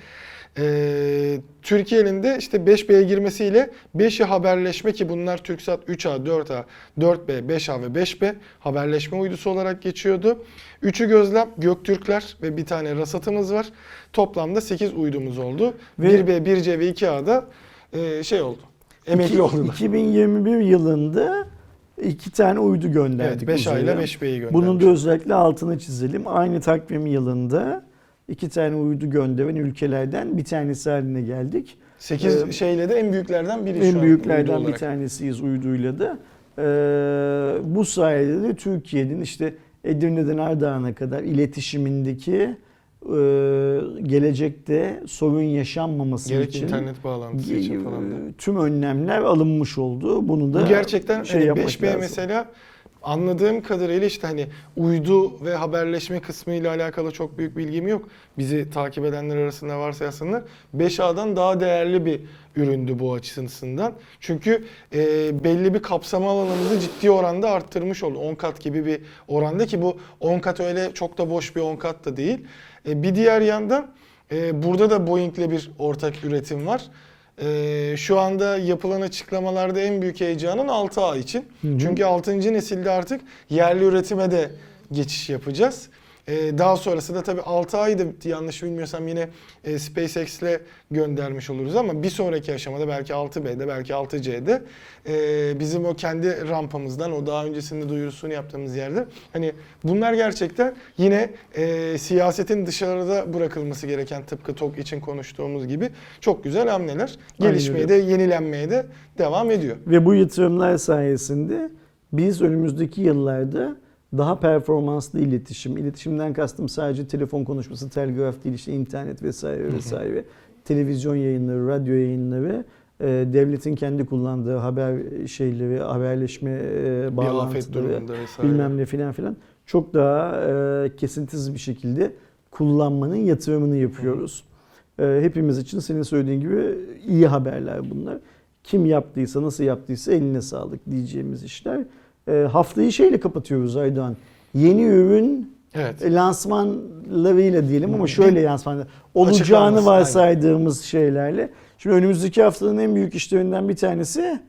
E, Türkiye'nin de işte 5B'ye girmesiyle 5'i haberleşme ki bunlar TürkSat 3A, 4A, 4B, 5A ve 5B haberleşme uydusu olarak geçiyordu. Üçü gözlem Göktürkler ve bir tane rasatımız var. Toplamda 8 uydumuz oldu. Ve- 1B, 1C ve 2A'da e, şey oldu. Emekli İki- oldular. 2021 yılında iki tane uydu Evet gönderdik 5A ile uzaya. 5B'yi göndermiş. Bunun da özellikle altını çizelim. Aynı takvim yılında iki tane uydu gönderen ülkelerden bir tanesi haline geldik. 8 Ee, şeyle de en büyüklerden biri şu en an büyüklerden uydu bir tanesiyiz uyduyla da. Ee, bu sayede de Türkiye'nin işte Edirne'den Ardahan'a kadar iletişimindeki e, gelecekte sorun yaşanmaması Gerek için internet bağlantısı için falan da. e, tüm önlemler alınmış oldu. Bunu da Bu gerçekten şey hani yapmak 5B lazım. mesela anladığım kadarıyla işte hani uydu ve haberleşme kısmı ile alakalı çok büyük bilgim yok. Bizi takip edenler arasında varsa yazsınlar. 5A'dan daha değerli bir üründü bu açısından. Çünkü e, belli bir kapsama alanımızı ciddi oranda arttırmış oldu. 10 kat gibi bir oranda ki bu 10 kat öyle çok da boş bir 10 kat da değil. E, bir diğer yandan e, burada da Boeing'le bir ortak üretim var. Ee, şu anda yapılan açıklamalarda en büyük heyecanın 6A için. hı. Çünkü 6. nesilde artık yerli üretime de geçiş yapacağız. Ee, daha sonrası da tabii 6A'yı da yanlış bilmiyorsam yine e, SpaceX'le göndermiş oluruz ama bir sonraki aşamada belki 6B'de belki 6C'de e, bizim o kendi rampamızdan o daha öncesinde duyurusunu yaptığımız yerde hani bunlar gerçekten yine e, siyasetin dışarıda bırakılması gereken tıpkı TOK için konuştuğumuz gibi çok güzel hamleler. Gelişmeye de yenilenmeye de devam ediyor. Ve bu yatırımlar sayesinde biz önümüzdeki yıllarda daha performanslı iletişim, iletişimden kastım sadece telefon konuşması, telgraf değil işte internet vesaire vesaire, televizyon yayınları, radyo yayınları, e, devletin kendi kullandığı haber şeyleri, haberleşme e, bağlantıları, bilmem ne filan filan çok daha e, kesintisiz bir şekilde kullanmanın yatırımını yapıyoruz. E, hepimiz için senin söylediğin gibi iyi haberler bunlar. Kim yaptıysa, nasıl yaptıysa eline sağlık diyeceğimiz işler. E, haftayı şeyle kapatıyoruz Aydoğan. Yeni ürün Evet. e, lansmanlarıyla diyelim ama şöyle lansmanlar. Olacağını varsaydığımız şeylerle. Şimdi önümüzdeki haftanın en büyük işlerinden bir tanesi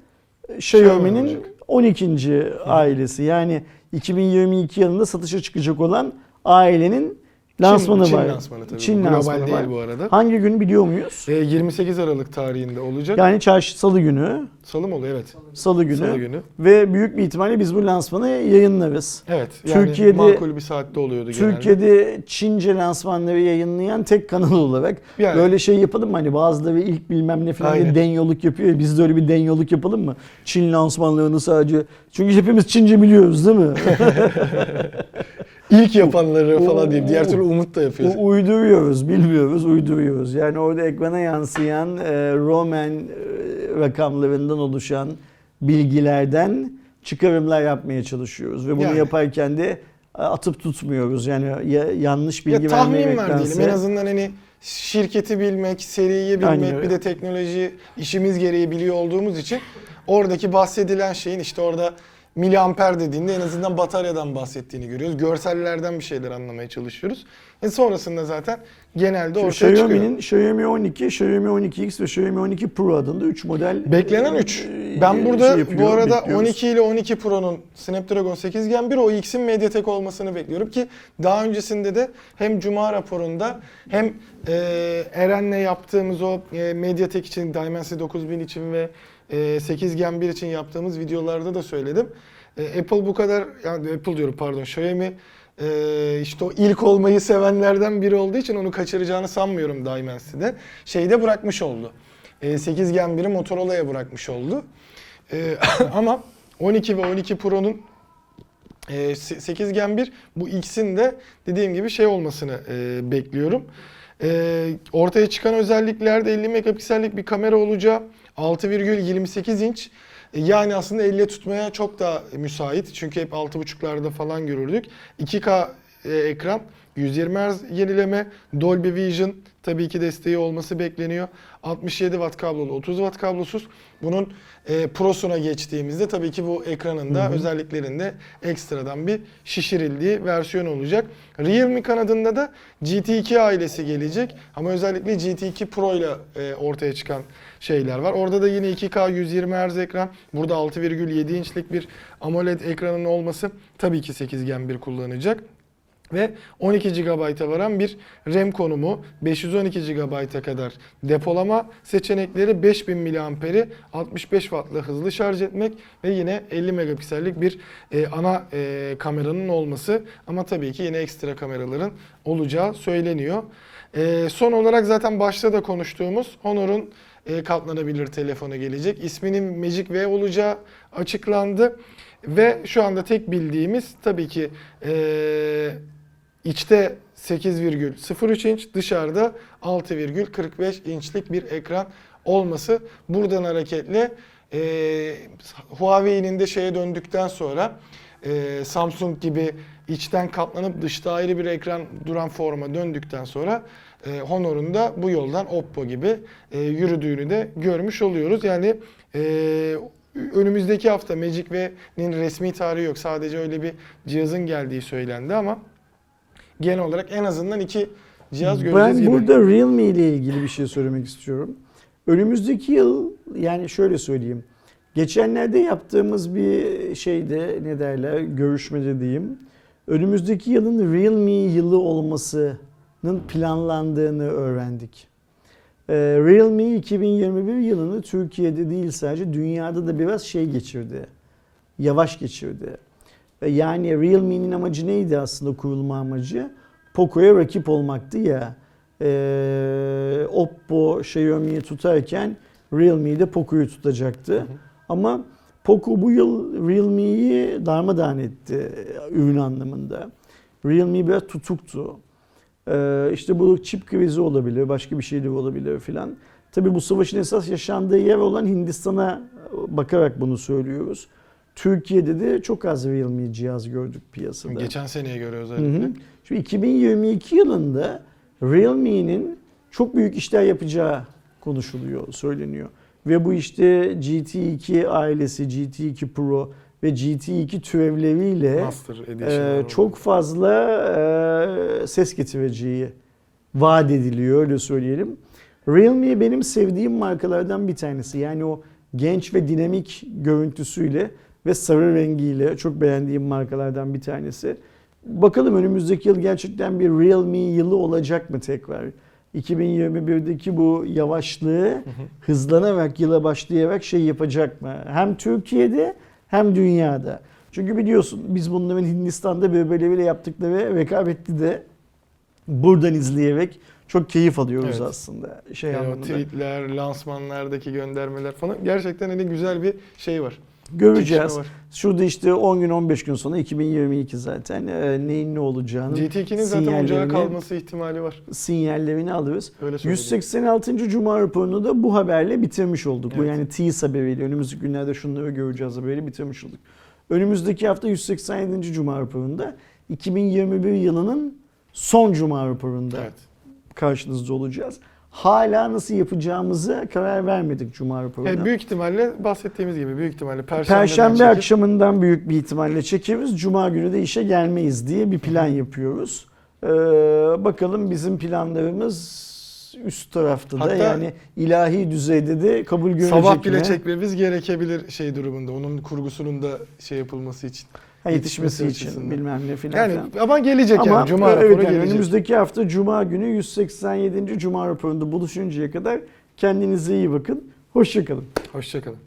e, Xiaomi Xiaomi'nin olacak. 12. ailesi. Yani 2022 yılında satışa çıkacak olan ailenin lansmanı Çin, var. Çin lansmanı tabii. Çin Global lansmanı değil var. bu arada. Hangi gün biliyor muyuz? E, 28 Aralık tarihinde olacak. Yani çarşı salı günü, Salı mı oluyor? Evet. salı günü, Salı günü. ve büyük bir ihtimalle biz bu lansmanı yayınlarız. Evet. Yani Türkiye'de- makul bir saatte oluyordu genelde. Türkiye'de Çince lansmanları yayınlayan tek kanal olarak Yani- böyle şey yapalım mı? Hani bazıları ilk bilmem ne falan Aynen. denyoluk yapıyor. ya, Biz de öyle bir denyoluk yapalım mı? Çin lansmanlarını sadece... Çünkü hepimiz Çince biliyoruz değil mi? (laughs) İlk yapanları falan diyeyim. Diğer türlü Umut da yapıyor. U- uyduruyoruz, bilmiyoruz, uyduruyoruz. Yani orada ekrana yansıyan e, Roman e, rakamlarından oluşan bilgilerden çıkarımlar yapmaya çalışıyoruz. Ve bunu Yani. yaparken de e, atıp tutmuyoruz. Yani ya- yanlış bilgi ya tahmin vermemektense- diyelim. En azından hani şirketi bilmek, seriyi Aynen bilmek, öyle. bir de teknoloji işimiz gereği biliyor olduğumuz için oradaki bahsedilen şeyin işte orada miliamper dediğinde en azından bataryadan bahsettiğini görüyoruz. Görsellerden bir şeyler anlamaya çalışıyoruz. E sonrasında zaten genelde ortaya çıkıyor. Xiaomi'nin Xiaomi 12, Xiaomi 12X ve Xiaomi 12 Pro adında 3 model Beklenen e, 3. e, Ben şey burada yapıyor, bu arada bekliyoruz. 12 ile 12 Pro'nun Snapdragon 8 Gen 1 o X'in Mediatek olmasını bekliyorum ki daha öncesinde de hem Cuma raporunda hem e, Eren'le yaptığımız o e, Mediatek için, Dimensity 9000 için ve e, 8 Gen 1 için yaptığımız videolarda da söyledim. E, Apple bu kadar, yani Apple diyorum pardon, Xiaomi e, işte o ilk olmayı sevenlerden biri olduğu için onu kaçıracağını sanmıyorum Dimensity'de. Şeyde bırakmış oldu. E, 8 Gen 1'i Motorola'ya bırakmış oldu. E, (laughs) ama 12 ve 12 Pro'nun e, 8 Gen 1 bu X'in de dediğim gibi şey olmasını e, bekliyorum. Ortaya çıkan özelliklerde 50 megapiksellik bir kamera olacağı, 6,28 inç. E, Yani aslında elle tutmaya çok daha müsait. Çünkü hep 6.5'larda falan görürdük. 2K e, ekran, 120 Hz yenileme, Dolby Vision tabii ki desteği olması bekleniyor. 67 Watt kablolu, 30 Watt kablosuz. Bunun e, Pro'suna geçtiğimizde tabii ki bu ekranın da özelliklerinde ekstradan bir şişirildiği versiyon olacak. Realme kanadında da GT2 ailesi gelecek ama özellikle GT2 Pro ile e, ortaya çıkan şeyler var. Orada da yine 2K 120 Hz ekran. Burada 6,7 inçlik bir AMOLED ekranın olması tabii ki 8 Gen 1 kullanacak. Ve 12 GB'a varan bir RAM konumu, 512 GB'a kadar depolama seçenekleri, 5000 mAh'i 65 Watt'la hızlı şarj etmek ve yine 50 megapiksellik bir e, ana e, kameranın olması ama tabii ki yine ekstra kameraların olacağı söyleniyor. E, son olarak zaten başta da konuştuğumuz Honor'un e, katlanabilir telefonu gelecek. İsminin Magic V olacağı açıklandı. Ve şu anda tek bildiğimiz tabii ki e, içte 8,03 inç, dışarıda 6,45 inçlik bir ekran olması. Buradan hareketle e, Huawei'nin de şeye döndükten sonra e, Samsung gibi içten katlanıp dışta ayrı bir ekran duran forma döndükten sonra e, Honor'un da bu yoldan Oppo gibi e, yürüdüğünü de görmüş oluyoruz. Yani e, önümüzdeki hafta Magic V'nin resmi tarihi yok. Sadece öyle bir cihazın geldiği söylendi ama genel olarak en azından iki cihaz göreceğiz Ben gibi. burada Realme ile ilgili bir şey söylemek istiyorum. Önümüzdeki yıl yani şöyle söyleyeyim. Geçenlerde yaptığımız bir şeyde ne derler görüşmede diyeyim. Önümüzdeki yılın Realme yılı olmasının planlandığını öğrendik. Ee, Realme 2021 yılını Türkiye'de değil sadece dünyada da biraz şey geçirdi. Yavaş geçirdi. E, Yani Realme'nin amacı neydi aslında kurulma amacı? Poco'ya rakip olmaktı ya. Ee, Oppo Xiaomi'yi tutarken Realme de Poco'yu tutacaktı. Ama Poco bu yıl Realme'yi darmadağın etti ürün anlamında. Realme biraz tutuktu. Ee, işte bu çip krizi olabilir, başka bir şey de olabilir filan. Tabii bu savaşın esas yaşandığı yer olan Hindistan'a bakarak bunu söylüyoruz. Türkiye'de de çok az Realme cihaz gördük piyasada. Geçen seneye göre Hı özellikle. hı. Şimdi 2022 yılında Realme'nin çok büyük işler yapacağı konuşuluyor, söyleniyor. Ve bu işte GT2 ailesi, GT2 Pro ve GT2 türevleriyle e, oldu. çok fazla e, ses getireceği vaat ediliyor öyle söyleyelim. Realme benim sevdiğim markalardan bir tanesi. Yani o genç ve dinamik görüntüsüyle ve sarı rengiyle çok beğendiğim markalardan bir tanesi. Bakalım önümüzdeki yıl gerçekten bir Realme yılı olacak mı tekrar? 2021'deki bu yavaşlığı hızlanarak yıla başlayarak şey yapacak mı? Hem Türkiye'de hem dünyada. Çünkü biliyorsun biz bunların Hindistan'da birbirleriyle yaptıkları rekabetli de buradan izleyerek çok keyif alıyoruz Evet. aslında. Şey Yani anlamında. tweetler, lansmanlardaki göndermeler falan gerçekten hani güzel bir şey var. Göreceğiz. Şurada işte 10 gün 15 gün sonra 2022 zaten e, neyin ne olacağını GT2'nin zaten ocağa kalması ihtimali var. sinyallerini alırız. Öyle söyleyeyim. 186. Cuma raporunu da bu haberle bitirmiş olduk. Bu Evet. yani tease haberiyle önümüzdeki günlerde şunları göreceğiz haberiyle bitirmiş olduk. Önümüzdeki hafta 187. Cuma raporunda 2021 yılının son Cuma raporunda Evet. karşınızda olacağız. Hala nasıl yapacağımızı karar vermedik Cuma raporuna. Yani büyük ihtimalle bahsettiğimiz gibi büyük ihtimalle Perşembe'den Perşembe çekip- akşamından büyük bir ihtimalle çekeriz. Cuma günü de işe gelmeyiz diye bir plan yapıyoruz. Ee, bakalım bizim planlarımız üst tarafta da yani ilahi düzeyde de kabul görecek Sabah bile mi? çekmemiz gerekebilir şey durumunda. Onun kurgusunun da şey yapılması için. Ha, yetişmesi yetişmesi için açısından. bilmem ne filan. Yani filan. ama gelecek Ama yani Cuma evet, raporu yani gelecek. önümüzdeki hafta Cuma günü 187. Cuma raporunda buluşuncaya kadar kendinize iyi bakın. Hoşçakalın. Hoşçakalın.